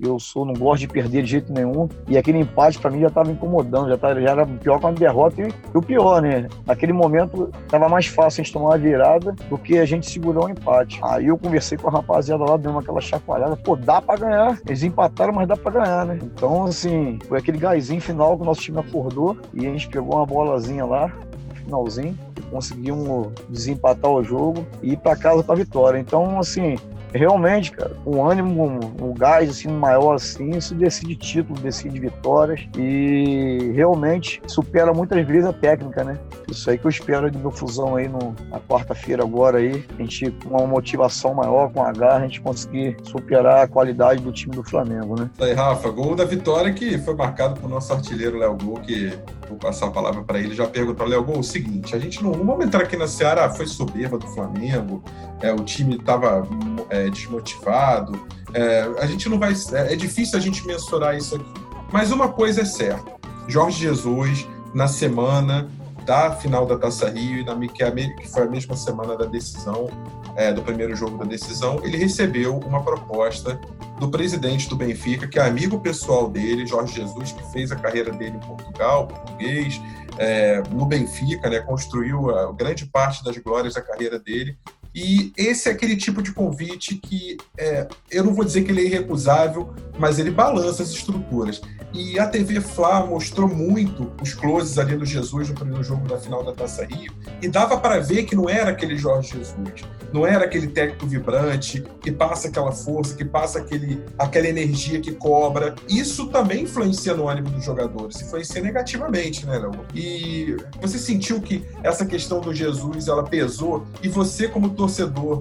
eu sou, não gosto de perder de jeito nenhum. E aquele empate para mim já estava incomodando, já, tava, já era pior que uma derrota. E, o pior, né? Naquele momento estava mais fácil a gente tomar uma virada do que a gente segurar um empate. Aí eu conversei com a rapaziada lá, deu aquela chacoalhada. Pô, dá para ganhar. Eles empataram, mas dá para ganhar, né? Então, assim, foi aquele gásinho final que o nosso time acordou e a gente pegou uma bolazinha lá, finalzinho, conseguimos desempatar o jogo e ir para casa para vitória. Então, assim, realmente, cara, um ânimo, um, um gás assim, maior assim, isso decide título, decide vitórias e realmente supera muitas vezes a técnica, né? Isso aí que eu espero de meu fusão aí no, na quarta-feira agora aí, a gente com uma motivação maior, com a garra, a gente conseguir superar a qualidade do time do Flamengo, né? Aí, Rafa, gol da vitória que foi marcado por nosso artilheiro Léo Gol, que vou passar a palavra para ele, já perguntou, Léo Gol, o seguinte, a gente não, não vamos entrar aqui na Seara, foi soberba do Flamengo, é, o time estava é, desmotivado, é, a gente não vai, é, é difícil a gente mensurar isso aqui. Mas uma coisa é certa, Jorge Jesus, na semana da final da Taça Rio, na, que, é que foi a mesma semana da decisão, é, do primeiro jogo da decisão, ele recebeu uma proposta do presidente do Benfica, que é amigo pessoal dele, Jorge Jesus, que fez a carreira dele em Portugal, português, é, no Benfica, né, construiu a, grande parte das glórias da carreira dele. E esse é aquele tipo de convite que é, eu não vou dizer que ele é irrecusável, mas ele balança as estruturas. E a TV Fla mostrou muito os closes ali do Jesus no primeiro jogo da final da Taça Rio, e dava para ver que não era aquele Jorge Jesus, não era aquele técnico vibrante que passa aquela força, que passa aquele, aquela energia que cobra. Isso também influencia no ânimo dos jogadores, influencia negativamente, né, Léo? E você sentiu que essa questão do Jesus ela pesou e você como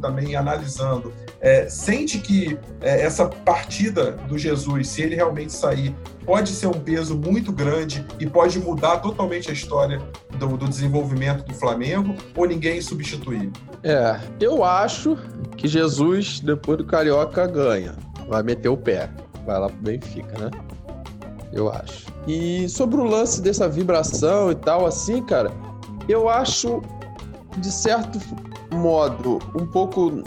também analisando, é, sente que é, essa partida do Jesus, se ele realmente sair, pode ser um peso muito grande e pode mudar totalmente a história do, do desenvolvimento do Flamengo ou ninguém substituir? É, eu acho que Jesus, depois do Carioca, ganha. Vai meter o pé. Vai lá pro Benfica, né? Eu acho. E sobre o lance dessa vibração e tal, assim, cara, eu acho, de certo modo, um pouco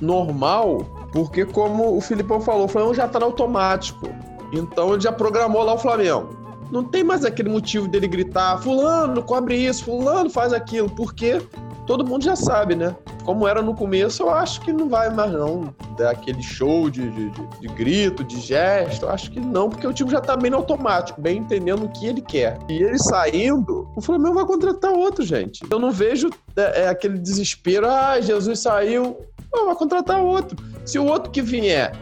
normal, porque como o Filipão falou, o Flamengo já tá no automático. Então ele já programou lá o Flamengo. Não tem mais aquele motivo dele gritar: Fulano, cobre isso, Fulano faz aquilo, porque todo mundo já sabe, né? Como era no começo, eu acho que não vai mais não dar aquele show de, de, de, de grito, de gesto. Eu acho que não, porque o time já tá bem no automático, bem entendendo o que ele quer. E ele saindo, o Flamengo vai contratar outro, gente. Eu não vejo é, é aquele desespero, ah, Jesus saiu, não, vai contratar outro. Se o outro que vier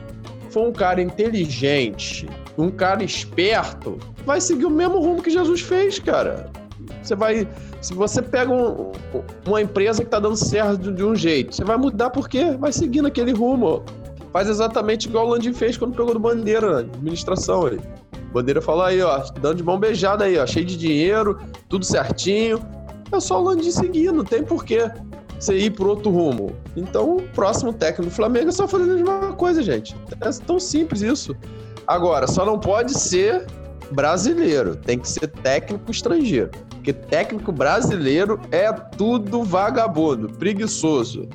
for um cara inteligente, um cara esperto vai seguir o mesmo rumo que Jesus fez, cara. Você vai. Se você pega um, uma empresa que está dando certo de um jeito, você vai mudar porque vai seguindo aquele rumo. Faz exatamente igual o Landim fez quando pegou do Bandeira na administração aí. Bandeira falou aí, ó, dando de mão beijada aí, ó, cheio de dinheiro, tudo certinho. É só o Landim seguir, não tem porquê você ir por outro rumo. Então, o próximo técnico do Flamengo é só fazer a mesma coisa, gente. É tão simples isso. Agora, só não pode ser brasileiro, tem que ser técnico estrangeiro. Porque técnico brasileiro é tudo vagabundo, preguiçoso.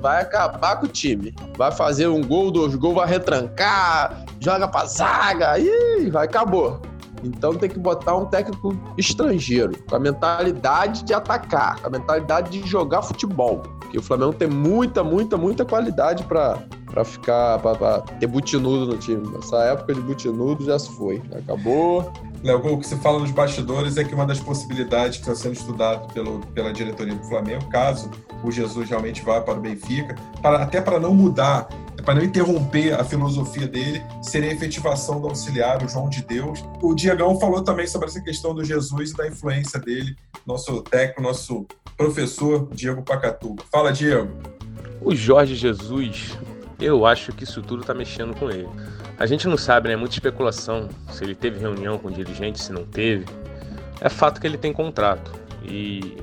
Vai acabar com o time. Vai fazer um gol, dois gols, vai retrancar, joga pra zaga, e vai, acabou. Então tem que botar um técnico estrangeiro, com a mentalidade de atacar, com a mentalidade de jogar futebol. Porque o Flamengo tem muita, muita, muita qualidade para para ficar, para ter butinudo no time. Essa época de butinudo já se foi, já acabou. Léo, o que você fala nos bastidores é que uma das possibilidades que está sendo estudado pelo, pela diretoria do Flamengo, caso o Jesus realmente vá para o Benfica, para, até para não mudar, para não interromper a filosofia dele, seria a efetivação do auxiliar, o João de Deus. O Diegão falou também sobre essa questão do Jesus e da influência dele, nosso técnico, nosso professor Diego Pacatu. Fala, Diego. O Jorge Jesus eu acho que isso tudo está mexendo com ele. A gente não sabe, né? É muita especulação se ele teve reunião com o dirigente, se não teve. É fato que ele tem contrato e,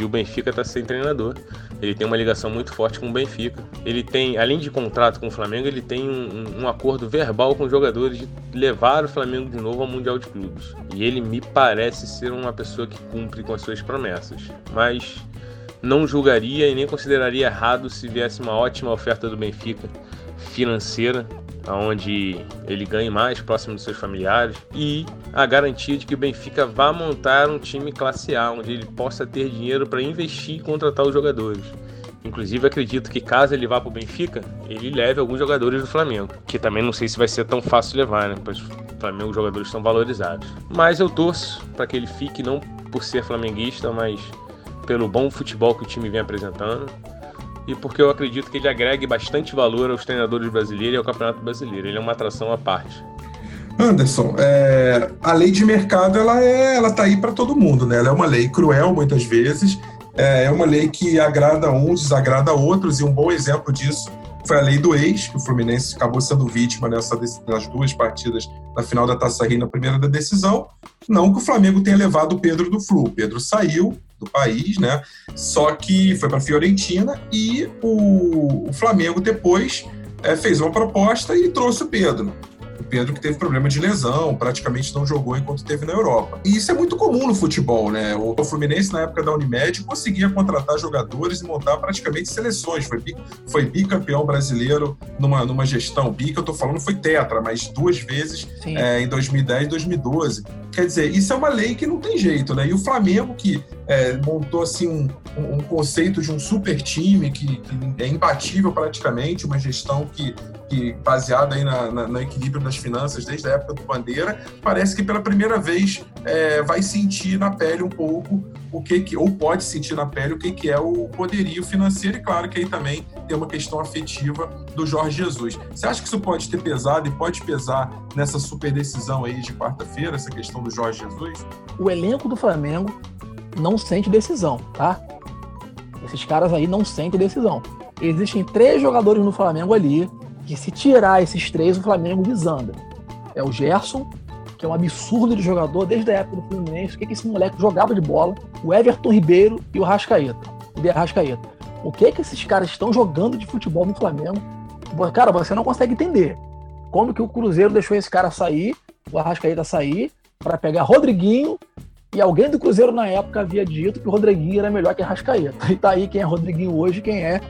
e o Benfica está sem treinador. Ele tem uma ligação muito forte com o Benfica. Ele tem, além de contrato com o Flamengo, ele tem um, um, acordo verbal com os jogadores de levar o Flamengo de novo ao Mundial de Clubes. E ele me parece ser uma pessoa que cumpre com as suas promessas. Mas não julgaria e nem consideraria errado se viesse uma ótima oferta do Benfica financeira, onde ele ganhe mais próximo dos seus familiares e a garantia de que o Benfica vá montar um time classe A, onde ele possa ter dinheiro para investir e contratar os jogadores. Inclusive, acredito que caso ele vá para o Benfica, ele leve alguns jogadores do Flamengo, que também não sei se vai ser tão fácil levar, né? Pois o Flamengo os jogadores estão valorizados. Mas eu torço para que ele fique, não por ser flamenguista, mas pelo bom futebol que o time vem apresentando e porque eu acredito que ele agregue bastante valor aos treinadores brasileiros e ao Campeonato Brasileiro. Ele é uma atração à parte. Anderson, é, a lei de mercado ela é, ela tá aí para todo mundo, né? Ela é uma lei cruel muitas vezes, é, é uma lei que agrada uns, desagrada outros e um bom exemplo disso foi a lei do ex, que o Fluminense acabou sendo vítima nessa, nas duas partidas na final da Taça Rio, na primeira da decisão. Não que o Flamengo tenha levado o Pedro do Flu. Pedro saiu, do país, né? Só que foi para Fiorentina e o, o Flamengo depois é, fez uma proposta e trouxe o Pedro. Pedro que teve problema de lesão, praticamente não jogou enquanto esteve na Europa. E isso é muito comum no futebol, né? O Fluminense, na época da Unimed, conseguia contratar jogadores e montar praticamente seleções. Foi, foi bicampeão brasileiro numa, numa gestão bi, que eu tô falando foi tetra, mas duas vezes é, em 2010 e 2012. Quer dizer, isso é uma lei que não tem jeito, né? E o Flamengo, que é, montou assim um, um, conceito de um super time que, que, é imbatível praticamente, uma gestão que, que baseada aí na, na, no equilíbrio das finanças desde a época do Bandeira, parece que pela primeira vez é, vai sentir na pele um pouco o que, que ou pode sentir na pele o que, que é o poderio financeiro e claro que aí também tem uma questão afetiva do Jorge Jesus. Você acha que isso pode ter pesado e pode pesar nessa super decisão aí de quarta-feira, essa questão do Jorge Jesus? O elenco do Flamengo não sente decisão, tá? Esses caras aí não sentem decisão. Existem três jogadores no Flamengo ali que se tirar esses três, o Flamengo desanda. É o Gerson, que é um absurdo de jogador desde a época do Fluminense. O que, que esse moleque jogava de bola? O Everton Ribeiro e o Rascaeta. O Rascaeta. O que que esses caras estão jogando de futebol no Flamengo? Cara, você não consegue entender. Como que o Cruzeiro deixou esse cara sair, o Arrascaeta sair, para pegar Rodriguinho e alguém do Cruzeiro na época havia dito que o Rodriguinho era melhor que Arrascaeta. E tá aí quem é Rodriguinho hoje quem é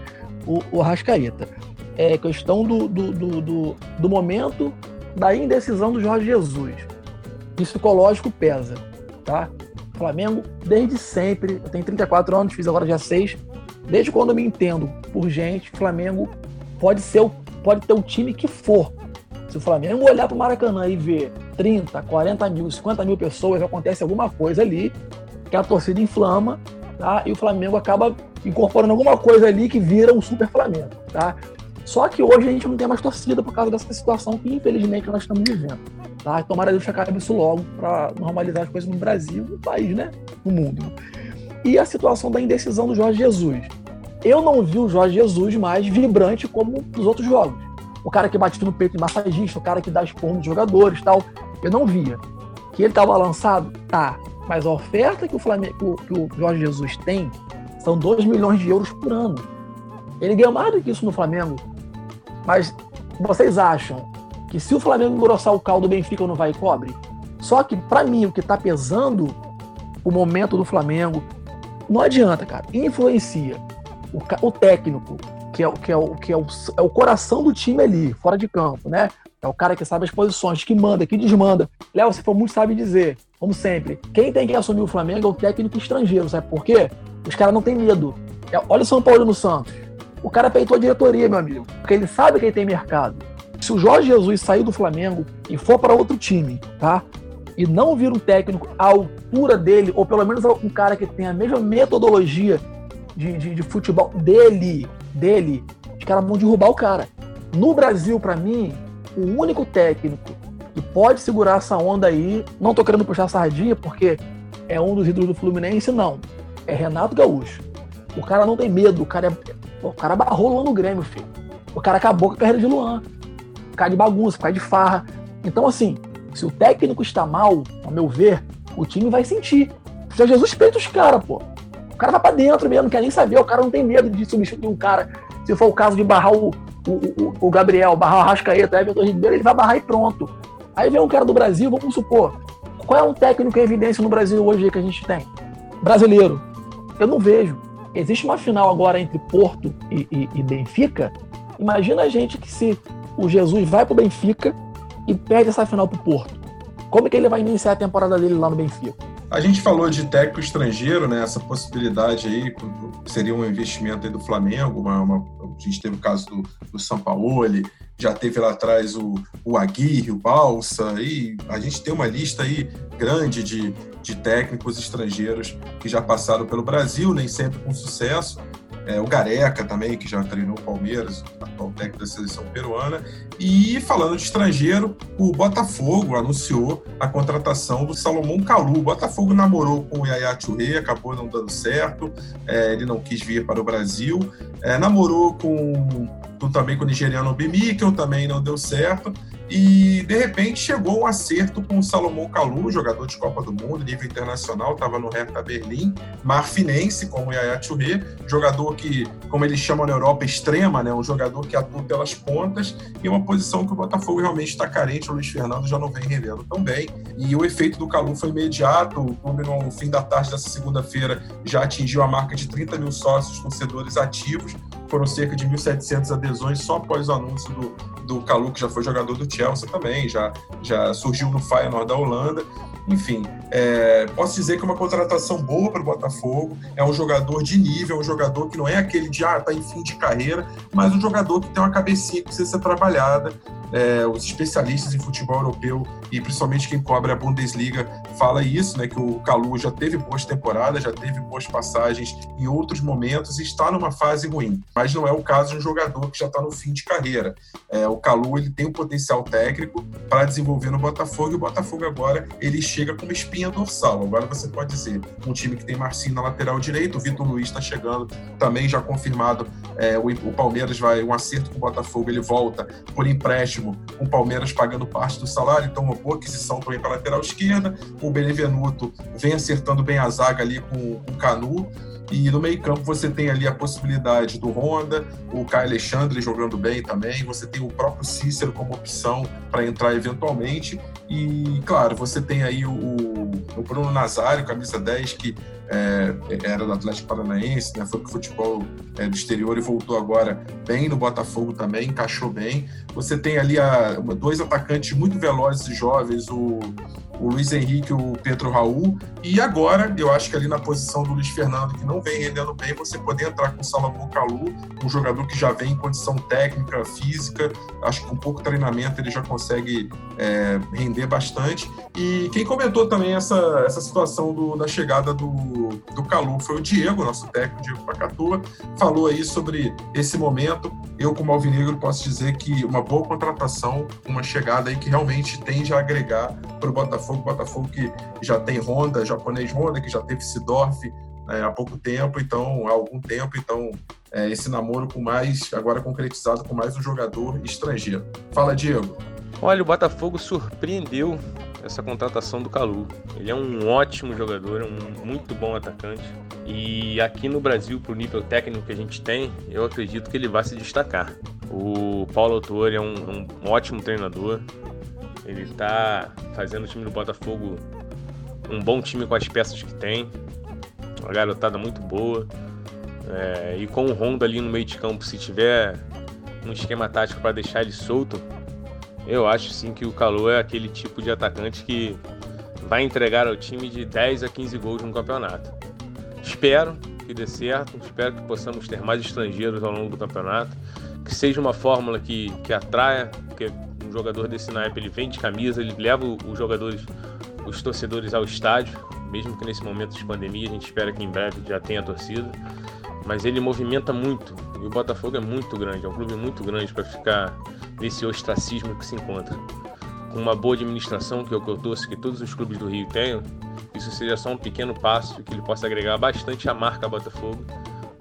o, o Arrascaeta. É questão do, do, do, do, do momento da indecisão do Jorge Jesus. Psicológico pesa, tá? Flamengo, desde sempre, eu tenho 34 anos, fiz agora dia 6. Desde quando eu me entendo por gente, Flamengo pode ser pode ter o time que for. Se o Flamengo olhar para o Maracanã e ver 30, 40 mil, 50 mil pessoas, acontece alguma coisa ali que a torcida inflama, tá? E o Flamengo acaba incorporando alguma coisa ali que vira um super Flamengo, tá? Só que hoje a gente não tem mais torcida por causa dessa situação que infelizmente nós estamos vivendo. Tá? Tomara Deus que acabe isso logo para normalizar as coisas no Brasil, no país, né? No mundo. E a situação da indecisão do Jorge Jesus. Eu não vi o Jorge Jesus mais vibrante como nos outros jogos. O cara que bate no peito de massagista, o cara que dá esporro nos jogadores tal. Eu não via. Que ele estava lançado? Tá. Mas a oferta que o, Flamengo, que o Jorge Jesus tem são 2 milhões de euros por ano. Ele ganha mais do que isso no Flamengo. Mas vocês acham que se o Flamengo engrossar o caldo, o Benfica não vai e cobre? Só que, para mim, o que está pesando o momento do Flamengo, não adianta, cara. Influencia. O, o técnico, que, é, que, é, o, que é, o, é o coração do time ali, fora de campo, né? É o cara que sabe as posições, que manda, que desmanda. Léo, você for muito sabe dizer, como sempre. Quem tem que assumir o Flamengo é o técnico estrangeiro, sabe por quê? Os caras não têm medo. É, olha o São Paulo no Santos. O cara peitou a diretoria, meu amigo. Porque ele sabe que ele tem mercado. Se o Jorge Jesus sair do Flamengo e for para outro time, tá? E não vir um técnico à altura dele, ou pelo menos um cara que tem a mesma metodologia de, de, de futebol dele, dele, os caras vão derrubar o cara. No Brasil, para mim, o único técnico que pode segurar essa onda aí, não tô querendo puxar sardinha, porque é um dos ídolos do Fluminense, não. É Renato Gaúcho. O cara não tem medo, o cara, é, o cara barrou Luan no Grêmio, filho. O cara acabou com a carreira de Luan. De bagunça, o cara de farra. Então, assim, se o técnico está mal, ao meu ver, o time vai sentir. Já Jesus peita os caras, pô. O cara vai pra dentro mesmo, não quer nem saber. O cara não tem medo de substituir um cara. Se for o caso de barrar o, o, o, o Gabriel, barrar o Arrascaeta, o Everton Ribeiro, ele vai barrar e pronto. Aí vem um cara do Brasil, vamos supor. Qual é um técnico em evidência no Brasil hoje que a gente tem? Brasileiro. Eu não vejo. Existe uma final agora entre Porto e, e, e Benfica. Imagina a gente que se o Jesus vai para o Benfica e perde essa final para o Porto. Como é que ele vai iniciar a temporada dele lá no Benfica? A gente falou de técnico estrangeiro, né? Essa possibilidade aí seria um investimento do Flamengo. Uma, uma, a gente teve o caso do, do Sampaoli, já teve lá atrás o, o Aguirre, o Balsa, e a gente tem uma lista aí grande de, de técnicos estrangeiros que já passaram pelo Brasil, nem sempre com sucesso. É, o Gareca também, que já treinou o Palmeiras, atual técnico da seleção peruana. E falando de estrangeiro, o Botafogo anunciou a contratação do Salomão Kalu. O Botafogo namorou com o Yaya Touré, acabou não dando certo, é, ele não quis vir para o Brasil. É, namorou com, com, também com o nigeriano Bimikel, também não deu certo. E de repente chegou um acerto com o Salomão Kalu, jogador de Copa do Mundo, nível internacional, estava no Hertha Berlim, marfinense, como o Yaya Touré, jogador que, como eles chamam na Europa, extrema, né? um jogador que atua pelas pontas, e uma posição que o Botafogo realmente está carente, o Luiz Fernando já não vem rendendo tão bem. E o efeito do Kalu foi imediato, o clube no fim da tarde dessa segunda-feira já atingiu a marca de 30 mil sócios torcedores ativos, foram cerca de 1.700 adesões só após o anúncio do, do Calu, que já foi jogador do Chelsea também, já, já surgiu no Feyenoord da Holanda. Enfim, é, posso dizer que é uma contratação boa para o Botafogo. É um jogador de nível, é um jogador que não é aquele de ah, tá em fim de carreira, mas um jogador que tem uma cabecinha que precisa ser trabalhada. É, os especialistas em futebol europeu e principalmente quem cobre a Bundesliga fala isso, né? Que o Calu já teve boas temporadas, já teve boas passagens em outros momentos e está numa fase ruim. Mas não é o caso de um jogador que já está no fim de carreira. É, o Calu ele tem um potencial técnico para desenvolver no Botafogo e o Botafogo agora ele chega com uma espinha dorsal. Agora você pode dizer um time que tem Marcinho na lateral direito, o Vitor Luiz está chegando também já confirmado. É, o, o Palmeiras vai um acerto com o Botafogo, ele volta por empréstimo, com o Palmeiras pagando parte do salário, então uma boa aquisição também para a lateral esquerda. O Benevenuto vem acertando bem a zaga ali com o Canu. E no meio-campo você tem ali a possibilidade do Honda, o Caio Alexandre jogando bem também, você tem o próprio Cícero como opção para entrar eventualmente. E, claro, você tem aí o, o Bruno Nazário, camisa 10, que é, era do Atlético Paranaense, né, foi para o futebol é, do exterior e voltou agora bem no Botafogo também, encaixou bem. Você tem ali a, dois atacantes muito velozes e jovens, o o Luiz Henrique, o Pedro Raul. E agora, eu acho que ali na posição do Luiz Fernando, que não vem rendendo bem, você poder entrar com o Salomão Calu, um jogador que já vem em condição técnica, física. Acho que com pouco treinamento ele já consegue é, render bastante. E quem comentou também essa, essa situação do, da chegada do, do Calu foi o Diego, nosso técnico, Diego Pacatua. Falou aí sobre esse momento. Eu, como alvinegro, posso dizer que uma boa contratação, uma chegada aí que realmente tende a agregar para o Botafogo. Botafogo que já tem Honda, japonês Honda, que já teve Sidorf é, há pouco tempo, então, há algum tempo, então, é, esse namoro com mais, agora concretizado com mais um jogador estrangeiro. Fala, Diego. Olha, o Botafogo surpreendeu essa contratação do Calu. Ele é um ótimo jogador, é um muito bom atacante. E aqui no Brasil, para o nível técnico que a gente tem, eu acredito que ele vai se destacar. O Paulo Autor é um, um ótimo treinador. Ele está fazendo o time do Botafogo um bom time com as peças que tem. Uma garotada muito boa. É, e com o Honda ali no meio de campo, se tiver um esquema tático para deixar ele solto, eu acho sim que o Calu é aquele tipo de atacante que vai entregar ao time de 10 a 15 gols no campeonato. Espero que dê certo, espero que possamos ter mais estrangeiros ao longo do campeonato, que seja uma fórmula que, que atraia, porque um jogador desse naipe ele vende camisa, ele leva os jogadores, os torcedores ao estádio, mesmo que nesse momento de pandemia a gente espera que em breve já tenha torcida, mas ele movimenta muito e o Botafogo é muito grande, é um clube muito grande para ficar nesse ostracismo que se encontra. Com uma boa administração, que é o que eu torço que todos os clubes do Rio tenham, isso seja só um pequeno passo que ele possa agregar bastante a marca Botafogo,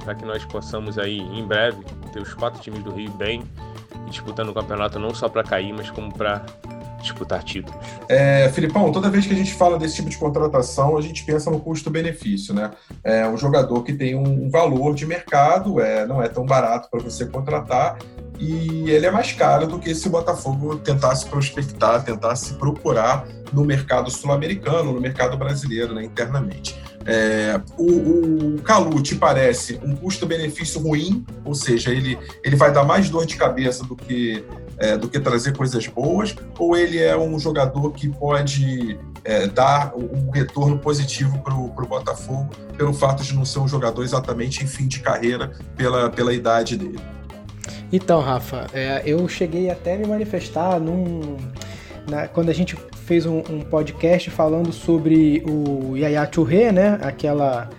para que nós possamos aí, em breve, ter os quatro times do Rio bem e disputando o campeonato não só para cair, mas como para disputar títulos. É, Filipão, toda vez que a gente fala desse tipo de contratação, a gente pensa no custo-benefício, né? É um jogador que tem um valor de mercado, é, não é tão barato para você contratar, e ele é mais caro do que se o Botafogo tentasse prospectar, tentasse procurar no mercado sul-americano, no mercado brasileiro, né, internamente. É, o, o Calu te parece um custo-benefício ruim, ou seja, ele, ele vai dar mais dor de cabeça do que, é, do que trazer coisas boas, ou ele é um jogador que pode é, dar um retorno positivo para o Botafogo pelo fato de não ser um jogador exatamente em fim de carreira pela, pela idade dele? Então, Rafa, é, eu cheguei até a me manifestar num, na, quando a gente fez um, um, podcast falando sobre o Yaya Touré, né? Aquela,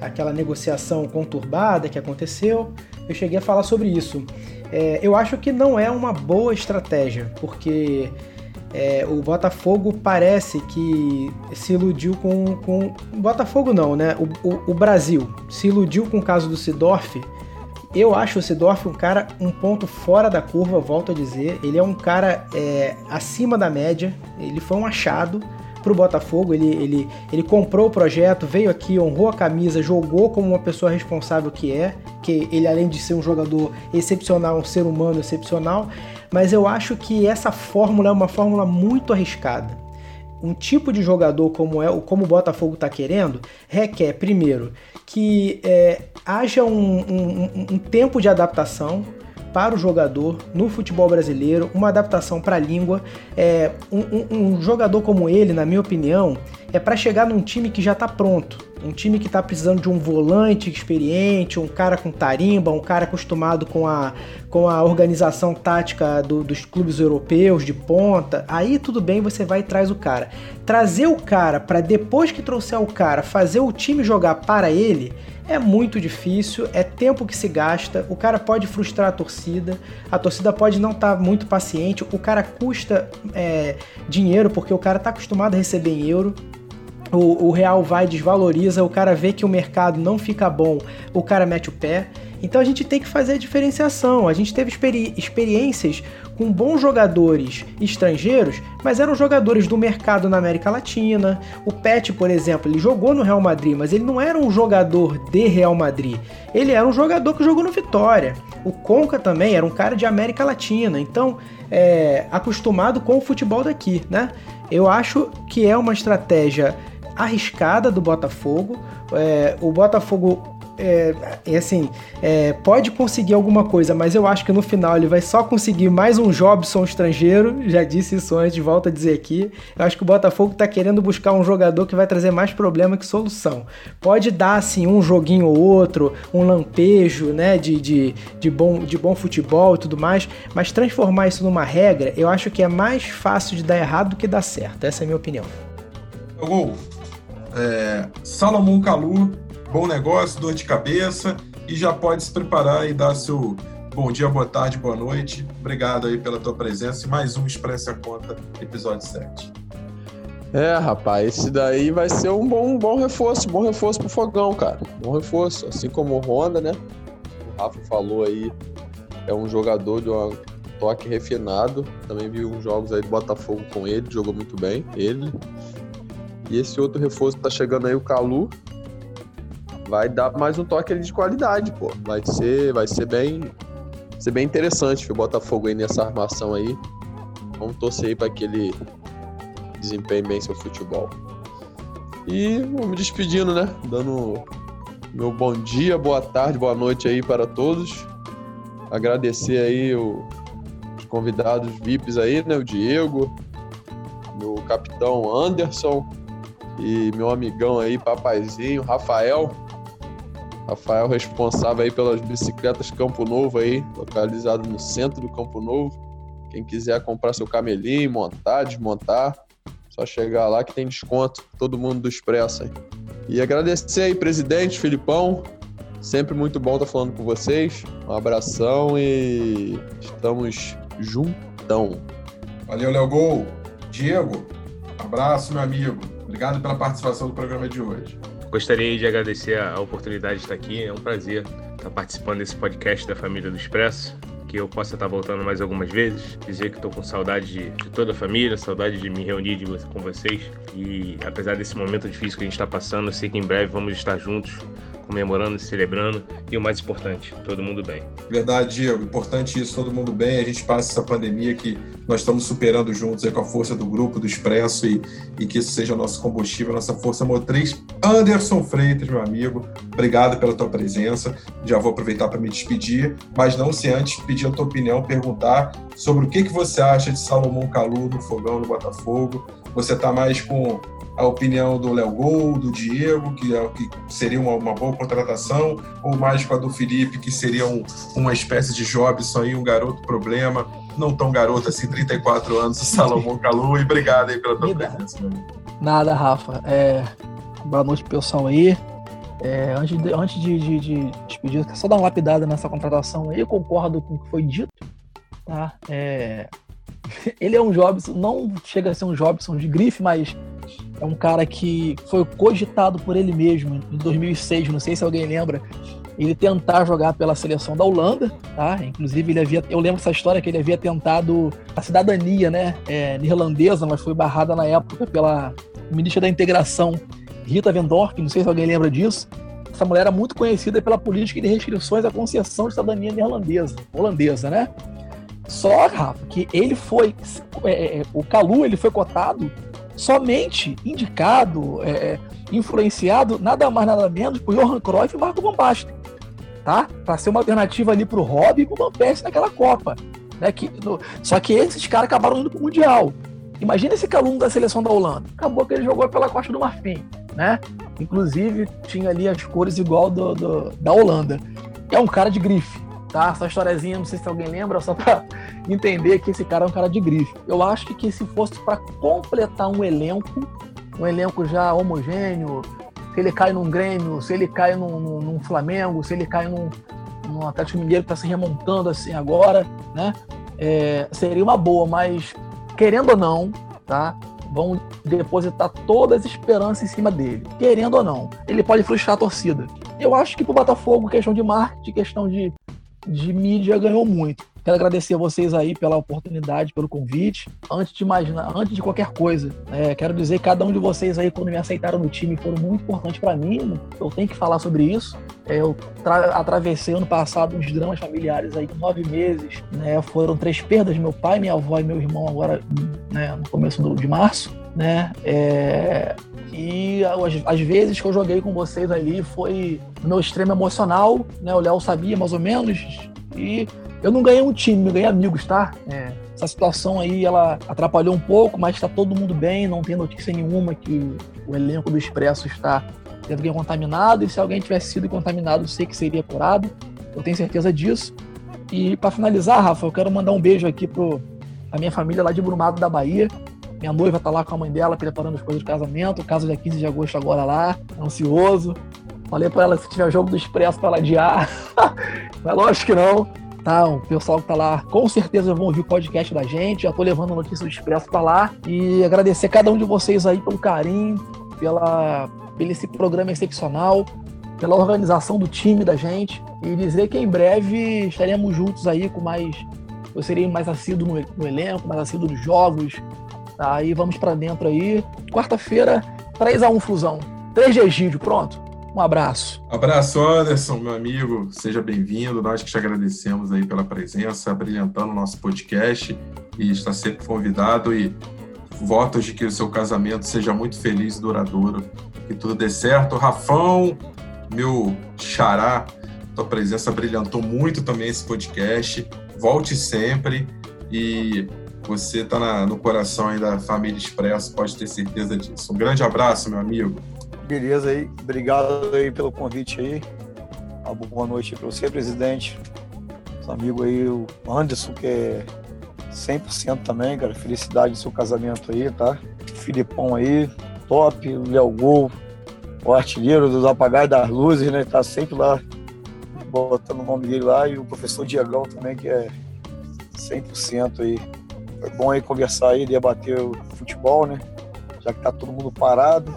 aquela negociação conturbada que aconteceu. Eu cheguei a falar sobre isso. É, eu acho que não é uma boa estratégia, porque é, o Botafogo parece que se iludiu com. com Botafogo não, né? O, o, o Brasil se iludiu com o caso do Sidorf eu acho o Sidorf um cara um ponto fora da curva, volto a dizer. Ele é um cara é, acima da média. Ele foi um achado para o Botafogo. Ele, ele, ele comprou o projeto, veio aqui, honrou a camisa, jogou como uma pessoa responsável que é. Que ele, além de ser um jogador excepcional, um ser humano excepcional. Mas eu acho que essa fórmula é uma fórmula muito arriscada um tipo de jogador como é como o Botafogo está querendo requer primeiro que é, haja um, um, um, tempo de adaptação para o jogador no futebol brasileiro, uma adaptação para a língua. É, um, jogador como ele, na minha opinião, é para chegar num time que já está pronto um time que está precisando de um volante experiente, um cara com tarimba, um cara acostumado com a, com a organização tática do, dos clubes europeus de ponta, aí tudo bem, você vai e traz o cara. Trazer o cara para depois que trouxer o cara fazer o time jogar para ele é muito difícil, é tempo que se gasta, o cara pode frustrar a torcida, a torcida pode não estar tá muito paciente, o cara custa é, dinheiro porque o cara está acostumado a receber em euro o, o real vai, desvaloriza, o cara vê que o mercado não fica bom, o cara mete o pé. Então a gente tem que fazer a diferenciação. A gente teve experi experiências com bons jogadores estrangeiros, mas eram jogadores do mercado na América Latina. O Pet, por exemplo, ele jogou no Real Madrid, mas ele não era um jogador de Real Madrid. Ele era um jogador que jogou no Vitória. O Conca também era um cara de América Latina, então é, acostumado com o futebol daqui, né? Eu acho que é uma estratégia arriscada do Botafogo. É, o Botafogo é, assim, é, pode conseguir alguma coisa, mas eu acho que no final ele vai só conseguir mais um Jobson estrangeiro. Já disse isso antes, volto a dizer aqui. Eu acho que o Botafogo tá querendo buscar um jogador que vai trazer mais problema que solução. Pode dar, assim, um joguinho ou outro, um lampejo, né, de, de, de, bom, de bom futebol e tudo mais, mas transformar isso numa regra, eu acho que é mais fácil de dar errado do que dar certo. Essa é a minha opinião. Gol. É, Salomão Calu, bom negócio, dor de cabeça e já pode se preparar e dar seu bom dia, boa tarde, boa noite. Obrigado aí pela tua presença e mais um Expressa Conta, episódio 7. É, rapaz, esse daí vai ser um bom, um bom reforço, bom reforço pro Fogão, cara. Bom reforço, assim como o Honda, né? O Rafa falou aí, é um jogador de um toque refinado. Também vi uns jogos aí do Botafogo com ele, jogou muito bem, ele. E esse outro reforço tá chegando aí, o Calu, vai dar mais um toque ali de qualidade, pô. Vai ser, vai ser bem, ser bem interessante o Botafogo aí nessa armação aí. Vamos torcer aí para que ele desempenhe bem seu futebol. E vamos me despedindo, né? Dando meu bom dia, boa tarde, boa noite aí para todos. Agradecer aí o, os convidados VIPs aí, né? O Diego, meu capitão Anderson, e meu amigão aí, papaizinho, Rafael. Rafael responsável aí pelas bicicletas Campo Novo aí, localizado no centro do Campo Novo. Quem quiser comprar seu camelinho, montar, desmontar, só chegar lá que tem desconto. Todo mundo do Expresso aí. E agradecer aí, presidente Filipão. Sempre muito bom estar falando com vocês. Um abração e estamos juntão. Valeu, Léo Gol. Diego, abraço, meu amigo. Obrigado pela participação do programa de hoje. Gostaria de agradecer a oportunidade de estar aqui. É um prazer estar participando desse podcast da família do Expresso. Que eu possa estar voltando mais algumas vezes. Dizer que estou com saudade de, de, toda a família, saudade de me reunir de, com vocês. E apesar desse momento difícil que a gente está passando, eu sei que em breve vamos estar juntos comemorando, celebrando e o mais importante, todo mundo bem. Verdade, Diego. Importante isso, todo mundo bem. A gente passa essa pandemia que nós estamos superando juntos aí com a força do grupo, do Expresso e, e que isso seja nosso combustível, nossa força motriz. Anderson Freitas, meu amigo, obrigado pela tua presença. Já vou aproveitar para me despedir, mas não se antes pedir a tua opinião, perguntar sobre o que, que você acha de Salomão Calu no Fogão, no Botafogo. Você está mais com a opinião do Léo Gol, do Diego, que, é, que seria uma, uma, boa contratação, ou mais com a do Felipe, que seria um, uma espécie de Jobson aí, um garoto problema, não tão garoto assim, 34 anos, o Salomão Calu, e obrigado aí pela tua presença. Nada, Rafa. É, boa noite pessoal aí. É, antes de, antes de, de, de despedir, só dar uma lapidada nessa contratação aí, eu concordo com o que foi dito, tá? É, ele é um Jobson, não chega a ser um Jobson de grife, mas é um cara que foi cogitado por ele mesmo em 2006, não sei se alguém lembra, ele tentar jogar pela seleção da Holanda, tá? Inclusive ele havia, eu lembro essa história que ele havia tentado a cidadania, né, é, neerlandesa, mas foi barrada na época pela ministra da Integração Rita Vendorf, não sei se alguém lembra disso. Essa mulher era muito conhecida pela política de restrições à concessão de cidadania neerlandesa, holandesa, né? Só, Rafa, que ele foi, é, é, o Calu, ele foi cotado somente indicado, é, é, influenciado, nada mais nada menos por Johan Cruyff e Marco Van Basten, tá? Para ser uma alternativa ali pro Rob e pro Van Persie naquela Copa, né? Que, no, só que esses caras acabaram indo pro Mundial. Imagina esse caluno da seleção da Holanda. Acabou que ele jogou pela Costa do Marfim, né? Inclusive tinha ali as cores igual do, do da Holanda. É um cara de grife, tá? Essa historiazinha, não sei se alguém lembra, só para entender que esse cara é um cara de grife. Eu acho que se fosse para completar um elenco, um elenco já homogêneo, se ele cai num Grêmio, se ele cai num, num, num Flamengo, se ele cai num, num Atlético Mineiro que está se remontando assim agora, né? É, seria uma boa, mas querendo ou não, tá? Vão depositar todas as esperanças em cima dele. Querendo ou não, ele pode frustrar a torcida. Eu acho que pro Botafogo, questão de marketing, questão de de mídia ganhou muito. Quero agradecer a vocês aí pela oportunidade, pelo convite. Antes de imaginar, antes de qualquer coisa, é, quero dizer que cada um de vocês aí, quando me aceitaram no time, foram muito importantes para mim. Eu tenho que falar sobre isso. É, eu atravessei ano passado uns dramas familiares aí, nove meses. Né? Foram três perdas: meu pai, minha avó e meu irmão, agora né, no começo do, de março. Né? É, E as, vezes que eu joguei com vocês ali foi no meu extremo emocional, né? O Léo sabia mais ou menos. E eu não ganhei um time, eu ganhei amigos, tá? É, essa situação aí, ela atrapalhou um pouco, mas está todo mundo bem, não tem notícia nenhuma que o elenco do Expresso está tendo alguém contaminado. E se alguém tivesse sido contaminado, sei que seria curado. Eu tenho certeza disso. E para finalizar, Rafa, eu quero mandar um beijo aqui pro a minha família lá de Brumado da Bahia. Minha noiva tá lá com a mãe dela preparando as coisas do casamento. O caso dia 15 de agosto agora lá, ansioso. Falei para ela se tiver jogo do Expresso para ela adiar. Mas lógico que não. Tá, o pessoal que tá lá com certeza vão ouvir o podcast da gente. Já tô levando a notícia do Expresso para lá. E agradecer cada um de vocês aí pelo carinho, pela, pelo esse programa excepcional, pela organização do time da gente. E dizer que em breve estaremos juntos aí com mais. Eu serei mais assíduo no elenco, mais assíduo nos jogos, Aí vamos para dentro aí. Quarta-feira, 3x1 Fusão. 3 de Egídio, pronto. Um abraço. Abraço, Anderson, meu amigo. Seja bem-vindo. Nós que te agradecemos aí pela presença, brilhantando o nosso podcast e está sempre convidado e votos de que o seu casamento seja muito feliz e duradouro, que tudo dê certo. Rafão, meu xará, tua presença brilhantou muito também esse podcast. Volte sempre e você está no coração aí da família Expresso, pode ter certeza disso. Um grande abraço, meu amigo. Beleza aí, obrigado aí pelo convite aí. Uma boa noite para você, presidente. Os amigos aí, o Anderson, que é 100% também, cara. Felicidade no seu casamento aí, tá? Filipão aí, top. Léo Gol, o artilheiro dos apagais das luzes, né? Tá sempre lá, botando o nome dele lá. E o professor Diagão também, que é 100% aí. Foi bom aí conversar aí, debater o futebol, né? Já que tá todo mundo parado,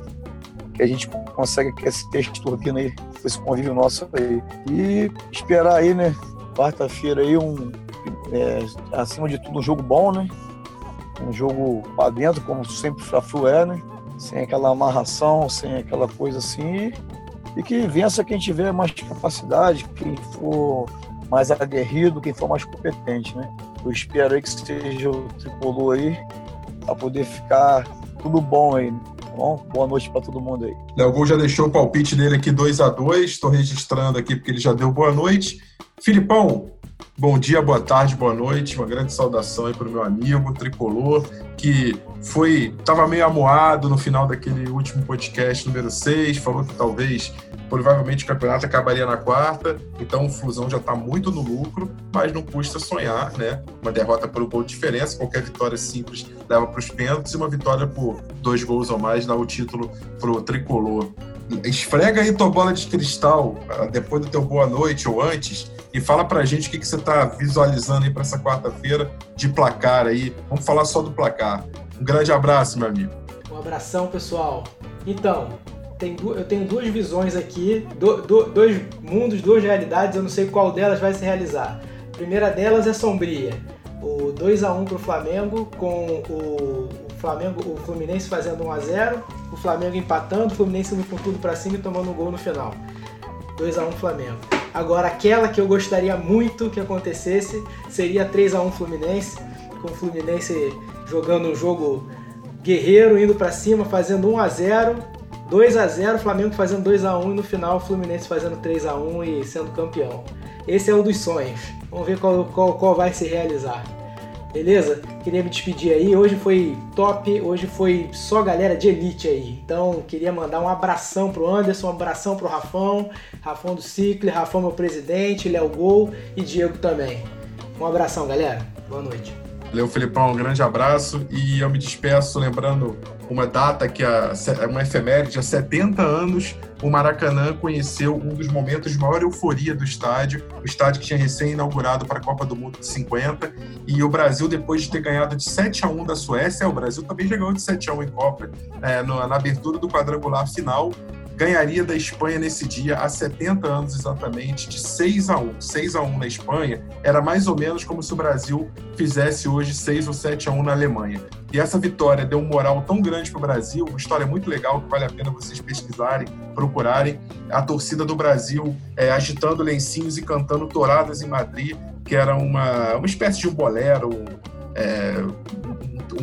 que a gente consegue que esse turbina aí, esse convívio nosso aí. E esperar aí, né? Quarta-feira aí, um, é, acima de tudo, um jogo bom, né? Um jogo para dentro, como sempre o Flu é, né? Sem aquela amarração, sem aquela coisa assim. E que vença quem tiver mais capacidade, quem for mais aguerrido, quem for mais competente, né? Eu espero aí que esteja o tricolor aí, para poder ficar tudo bom aí. Tá bom? Boa noite para todo mundo aí. Léo Gol já deixou o palpite dele aqui 2 a 2 Estou registrando aqui porque ele já deu boa noite. Filipão, bom dia, boa tarde, boa noite. Uma grande saudação aí para o meu amigo tricolor, que foi estava meio amuado no final daquele último podcast número 6, falou que talvez provavelmente o campeonato acabaria na quarta, então o Flusão já está muito no lucro, mas não custa sonhar, né? Uma derrota por um gol de diferença, qualquer vitória simples leva para os pênaltis e uma vitória por dois gols ou mais dá o título para o tricolor. Esfrega aí tua bola de cristal ah, depois do teu boa noite ou antes e fala pra gente o que, que você está visualizando aí para essa quarta-feira de placar aí. Vamos falar só do placar. Um grande abraço, meu amigo. Um abração, pessoal. Então, tem, eu tenho duas visões aqui, do, do, dois mundos, duas realidades, eu não sei qual delas vai se realizar. A primeira delas é sombria. O 2 a 1 para o Flamengo, com o, o, Flamengo, o Fluminense fazendo 1 a 0 o Flamengo empatando, o Fluminense indo com tudo para cima e tomando um gol no final. 2 a 1 Flamengo. Agora, aquela que eu gostaria muito que acontecesse seria 3 a 1 Fluminense, com o Fluminense jogando um jogo guerreiro, indo para cima, fazendo 1 a 0 2 a 0 Flamengo fazendo 2 a 1 e no final o Fluminense fazendo 3 a 1 e sendo campeão. Esse é um dos sonhos. Vamos ver qual, qual, qual vai se realizar. Beleza? Queria me despedir aí. Hoje foi top, hoje foi só galera de elite aí. Então, queria mandar um abração pro Anderson, um abração pro Rafão, Rafão do Cicle, Rafão meu presidente, Léo Gol e Diego também. Um abração, galera. Boa noite. Valeu, Felipão, um grande abraço. E eu me despeço lembrando uma data que a, uma efeméride, há 70 anos o Maracanã conheceu um dos momentos de maior euforia do estádio, o estádio que tinha recém-inaugurado para a Copa do Mundo de 50, e o Brasil, depois de ter ganhado de 7 a 1 da Suécia, o Brasil também já ganhou de 7 a 1 em Copa, é, na abertura do quadrangular final, ganharia da Espanha nesse dia há 70 anos exatamente, de 6 a 1. 6 a 1 na Espanha era mais ou menos como se o Brasil fizesse hoje 6 ou 7 a 1 na Alemanha. E essa vitória deu um moral tão grande para o Brasil, uma história muito legal que vale a pena vocês pesquisarem, procurarem. A torcida do Brasil é, agitando lencinhos e cantando touradas em Madrid, que era uma, uma espécie de um bolero, é,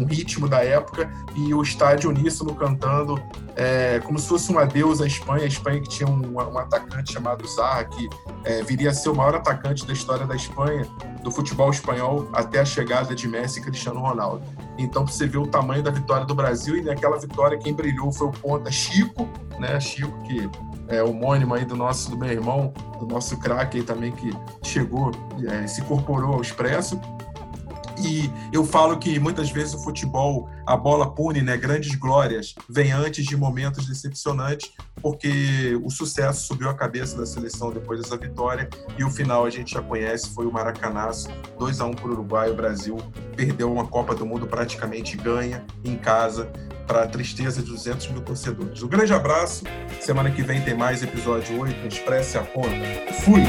um ritmo da época e o estádio uníssono cantando é, como se fosse um adeus à Espanha. A Espanha que tinha um, um atacante chamado Zarra, que é, viria a ser o maior atacante da história da Espanha, do futebol espanhol, até a chegada de Messi e Cristiano Ronaldo. Então, você vê o tamanho da vitória do Brasil, e naquela vitória quem brilhou foi o ponta Chico, né? Chico, que é homônimo aí do nosso, do meu irmão, do nosso craque também, que chegou, é, se incorporou ao Expresso. E eu falo que muitas vezes o futebol, a bola pune, né? Grandes glórias vem antes de momentos decepcionantes, porque o sucesso subiu a cabeça da seleção depois dessa vitória e o final a gente já conhece, foi o Maracanaço, 2 a 1 para o Uruguai, o Brasil perdeu uma Copa do Mundo praticamente ganha em casa para a tristeza de 200 mil torcedores. Um grande abraço, semana que vem tem mais episódio 8, Expresse a Conta. Fui!